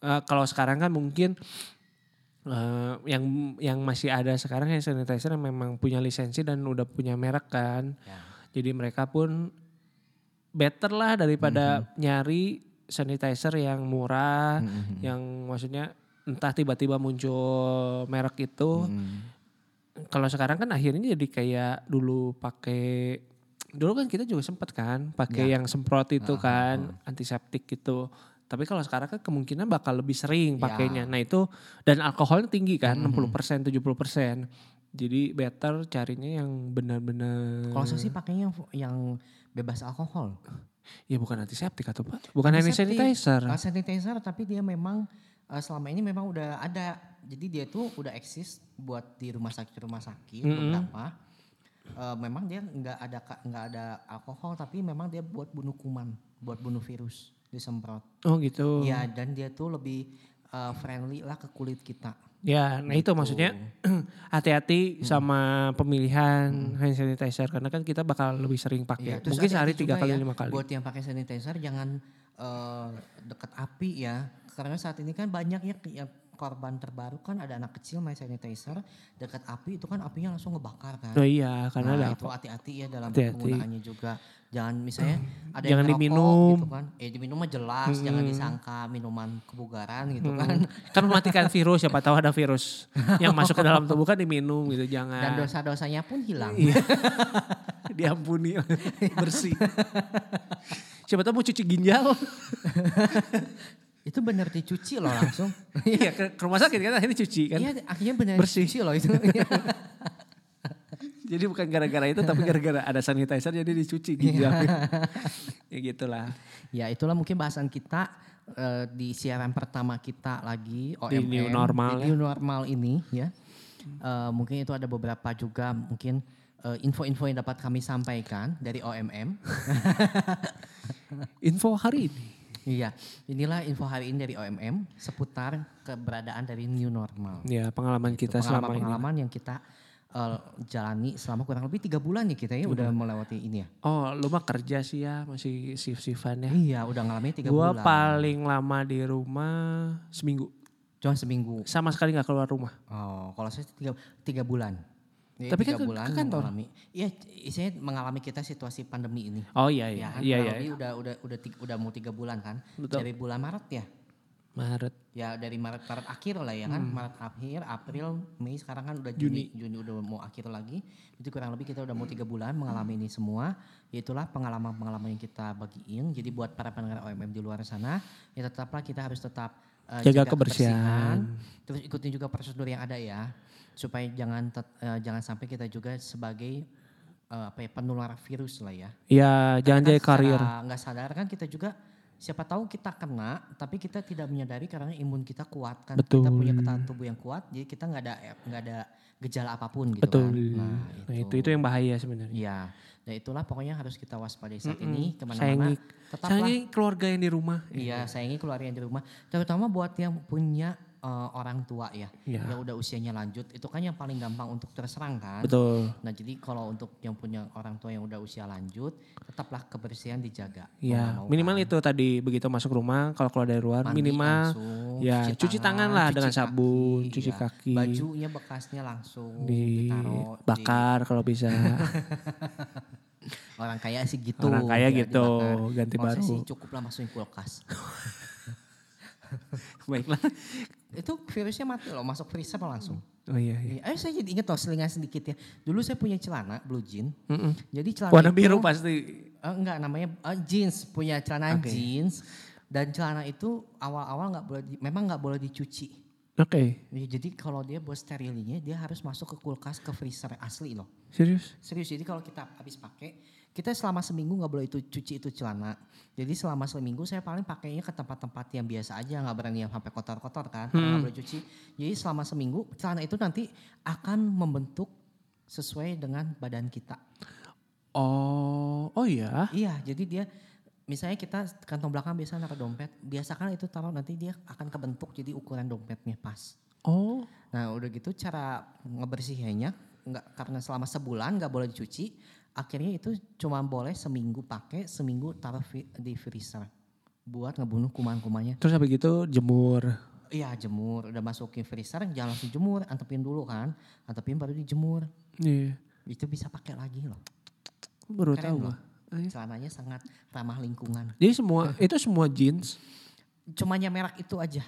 eh, kalau sekarang kan mungkin eh, yang yang masih ada sekarang hand sanitizer yang memang punya lisensi dan udah punya merek kan. Ya. Jadi mereka pun better lah daripada Mhm. nyari sanitizer yang murah, Mm-mm. yang maksudnya entah tiba-tiba muncul merek itu. Mm. Kalau sekarang kan akhirnya jadi kayak dulu pakai dulu kan kita juga sempat kan pakai Ya. yang semprot itu Ah, ah, kan antiseptik gitu. Tapi kalau sekarang kan kemungkinan bakal lebih sering Ya. pakainya. Nah itu dan alkoholnya tinggi kan Mhm. 60% 70%. Jadi better carinya yang benar-benar Kalau saya sih pakainya yang, yang bebas alkohol. ya bukan antiseptik atau apa? Bukan hand sanitizer. Uh, sanitizer tapi dia memang uh, selama ini memang udah ada. Jadi dia tuh udah eksis buat di rumah sakit rumah sakit Mm-mm. beberapa. Uh, memang dia nggak ada nggak ada alkohol tapi memang dia buat bunuh kuman, buat bunuh virus disemprot. Oh gitu. Ya dan dia tuh lebih uh, friendly lah ke kulit kita. Ya, nah itu Gitu. maksudnya hati-hati sama pemilihan hand sanitizer karena kan kita bakal lebih sering pakai. Terus Mungkin sehari tiga kali ya, lima kali. Buat yang pakai sanitizer jangan uh, dekat api ya. Karena saat ini kan banyak ya yang korban terbaru kan ada anak kecil main sanitizer dekat api itu kan apinya langsung ngebakar kan. Oh iya, karena nah, ada itu hati-hati ya dalam Hati-hati. penggunaannya juga. Jangan misalnya ada Jangan yang diminum. gitu kan. Eh diminum mah jelas, jangan disangka minuman kebugaran gitu kan. kan mematikan virus siapa tahu ada virus yang masuk ke dalam tubuh kan diminum gitu Dan jangan dosa-dosanya pun hilang. Iya. diampuni bersih siapa tahu mau cuci ginjal Itu bener dicuci loh langsung. Iya ke, rumah sakit kan akhirnya cuci kan. Iya akhirnya bener Bersih. dicuci loh itu. Jadi bukan gara-gara itu tapi gara-gara ada sanitizer jadi dicuci ginjal. ya gitulah. ya itulah mungkin bahasan kita eh, di siaran pertama kita lagi OMM. new normal di new normal ini ya. Eh, mungkin itu ada beberapa juga mungkin eh, info-info yang dapat kami sampaikan dari OMM. Info hari ini. Iya, inilah info hari ini dari OMM seputar keberadaan dari new normal. Ya pengalaman kita selama ini. Pengalaman-pengalaman yang kita eh, jalani selama kurang lebih tiga bulan ya kita ya udah melewati ini ya. Oh lu mah kerja sih ya masih shift-shiftan ya. Iya, udah ngalamin tiga Gua bulan. paling lama di rumah seminggu. Cuma seminggu. Sama sekali nggak keluar rumah. Oh, kalau saya tiga, tiga bulan. Jadi Tapi kan tiga bulan ke kantor. mengalami. Iya, saya mengalami kita situasi pandemi ini. Oh iya Ya iya. kan, Iya iya. lebih udah udah udah tiga- udah mau tiga bulan kan. Betul. Dari bulan Maret ya. Maret. Ya dari Maret Maret akhir lah ya kan. Hmm. Maret akhir, April, Mei sekarang kan udah Juni. Juni udah mau akhir lagi. Itu kurang lebih kita udah mau tiga bulan mengalami ini semua. Itulah pengalaman-pengalaman yang kita bagiin. Jadi buat para pendengar OMM di luar sana, ya tetaplah kita harus tetap eh, Jaga kebersihan. Terus ikutin juga prosedur yang ada ya. Supaya jangan tet- eh, jangan sampai kita juga sebagai eh, apa ya penular virus lah ya. Ya jangan jadi kan karir. secara nggak sadar kan kita juga siapa tahu kita kena tapi kita tidak menyadari karena imun kita kuat kan kita Betul. punya ketahanan tubuh yang kuat jadi kita nggak ada nggak ada gejala apa pun gitu Betul. kan Nah itu itu yang bahaya sebenarnya. Iya, nah itulah pokoknya harus kita waspadai saat ini ke mana-mana. Sayangi, Tetaplah, sayangi keluarga yang di rumah. iya sayangi keluarga yang di rumah. Terutama buat yang punya eh, orang tua ya, Iya. yang udah usianya lanjut, itu kan yang paling gampang untuk terserang kan. Betul. Nah jadi kalau untuk yang punya orang tua yang udah usia lanjut, tetaplah kebersihan dijaga. Ya mau minimal kan. itu tadi begitu masuk rumah kalau keluar dari luar Mandi minimal langsung, ya cuci tangan lah cuci dengan kaki, sabun, cuci iya. kaki. Bajunya bekasnya langsung ditaruh di- dibakar kalau bisa. Orang kaya sih gitu. Orang kaya ya, gitu, dibakar. ganti saya baru. sih cukup lah masukin kulkas. Baiklah. Itu virusnya mati loh, masuk freezer langsung. Oh iya. iya. Iya, Eh saya jadi inget loh selingan sedikit ya. Dulu saya punya celana blue jean. Mm-mm. Jadi celana Warna itu- biru pasti. Eh, enggak namanya eh, jeans, punya celana Oke. jeans. Dan celana itu awal-awal nggak boleh, di- memang nggak boleh dicuci. Oke. Ya, jadi kalau dia buat sterilnya dia harus masuk ke kulkas ke freezer asli loh. Serius? Serius jadi kalau kita habis pakai kita selama seminggu nggak boleh itu cuci itu celana. Jadi selama seminggu saya paling pakainya ke tempat-tempat yang biasa aja nggak berani yang sampai kotor-kotor kan nggak boleh cuci. Jadi selama seminggu celana itu nanti akan membentuk sesuai dengan badan kita. Oh, oh iya. Iya jadi dia misalnya kita kantong belakang biasa naruh dompet biasakan itu taruh nanti dia akan kebentuk jadi ukuran dompetnya pas. Oh, Nah udah gitu cara ngebersihinnya nggak karena selama sebulan nggak boleh dicuci, akhirnya itu cuma boleh seminggu pakai, seminggu taruh di freezer buat ngebunuh kuman-kumannya. terus habis gitu jemur. Iya jemur, udah masukin freezer jangan langsung jemur, antepin dulu kan, antepin baru dijemur. Iya. Itu bisa pakai lagi loh. Baru Keren tahu loh. Iya. Celananya sangat ramah lingkungan. Jadi semua itu semua jeans. Cumanya merek itu aja.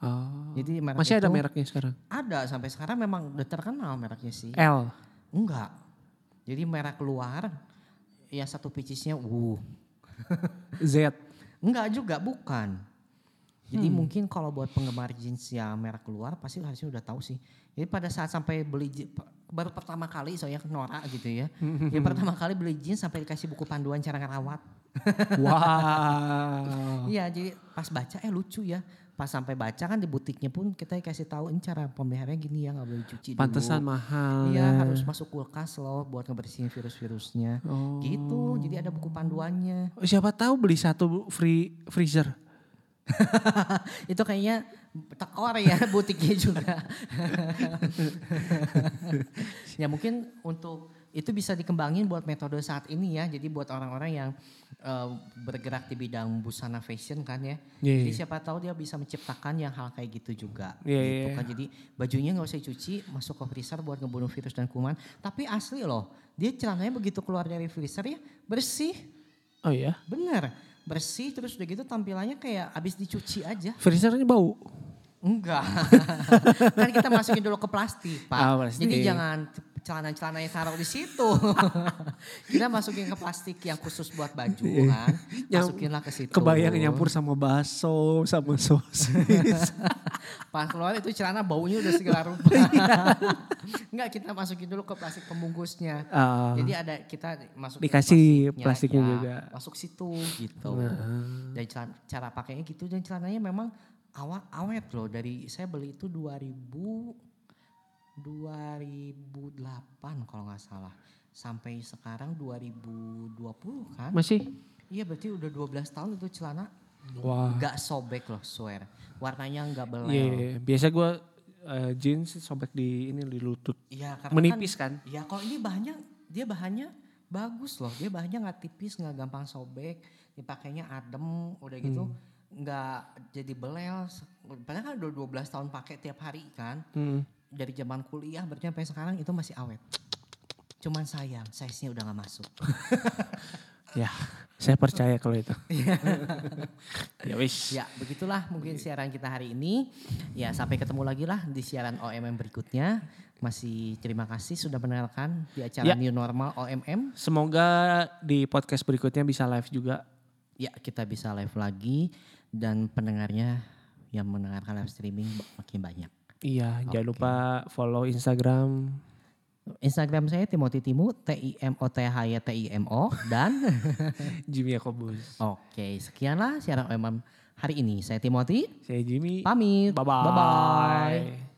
Oh. Jadi merek Masih ada itu mereknya sekarang. Ada sampai sekarang memang udah terkenal mereknya sih. L. Enggak. Jadi merek luar ya satu picisnya uh. Z. Enggak juga, bukan. Jadi Hmm. mungkin kalau buat penggemar jeans yang merek luar pasti harusnya udah tahu sih. Jadi pada saat sampai beli baru pertama kali soalnya norak gitu ya. ya pertama kali beli jeans sampai dikasih buku panduan cara ngerawat. Wow. Iya, jadi pas baca eh lucu ya. Pas sampai baca kan di butiknya pun kita dikasih tahu ini cara pemeliharaannya gini ya nggak boleh dulu. Pantesan mahal. Iya ya. harus masuk kulkas loh buat ngebersihin virus-virusnya. Oh. Gitu, jadi ada buku panduannya. Siapa tahu beli satu free freezer. Itu kayaknya tekor ya butiknya juga. ya mungkin untuk itu bisa dikembangin buat metode saat ini ya. Jadi buat orang-orang yang eh, bergerak di bidang busana fashion kan ya. Iya, Jadi iya. siapa tahu dia bisa menciptakan yang hal kayak gitu juga. Iya, gitu iya, kan. Jadi bajunya nggak usah cuci, masuk ke freezer buat ngebunuh virus dan kuman. Tapi asli loh, dia celananya begitu keluar dari freezer ya bersih. Oh iya. Bener, bersih terus udah gitu tampilannya kayak abis dicuci aja. Freezernya bau. Enggak. kan kita masukin dulu ke plastik, Pak. Ah, plastik. Jadi jangan celana-celana yang taruh di situ. kita masukin ke plastik yang khusus buat baju kan. Yang Masukinlah ke situ. Kebayang nyampur sama bakso, sama sosis. Pas keluar itu celana baunya udah segala rupa. Enggak kita masukin dulu ke plastik pembungkusnya. Ah. Jadi ada kita masukin Dikasih plastiknya, plastiknya ya, juga. Masuk situ gitu. Dan celana- cara pakainya gitu dan celananya memang awet awet loh dari saya beli itu 2000 2008 kalau nggak salah. Sampai sekarang 2020 kan. Masih? Iya berarti udah 12 tahun itu celana Wah. nggak sobek loh swear. Warnanya nggak belel. Iya, iya. biasa gue eh, jeans sobek di ini di lutut. Iya karena Menipis kan? Iya kalau ini bahannya dia bahannya bagus loh. Dia bahannya nggak tipis, nggak gampang sobek. Dipakainya adem, udah gitu nggak jadi belel. Padahal kan udah 12 tahun pakai tiap hari kan. Hmm. Dari zaman kuliah berarti sampai sekarang itu masih awet. Cuman sayang, size-nya udah nggak masuk. Ya, saya percaya kalau itu. ya wis. Ya begitulah mungkin siaran kita hari ini. Ya sampai ketemu lagi lah di siaran OMM berikutnya. Masih terima kasih sudah mendengarkan di acara Ya. New Normal OMM. Semoga di podcast berikutnya bisa live juga. Ya kita bisa live lagi dan pendengarnya yang mendengarkan live streaming makin banyak. Iya, jangan lupa follow Instagram. Instagram saya Timothy Timu T I M O T H Y T I M O dan Jimmy Yakobus. oke sekianlah siaran OMM hari ini. Saya Timothy Saya Jimmy. pamit. Bye-bye. Bye bye.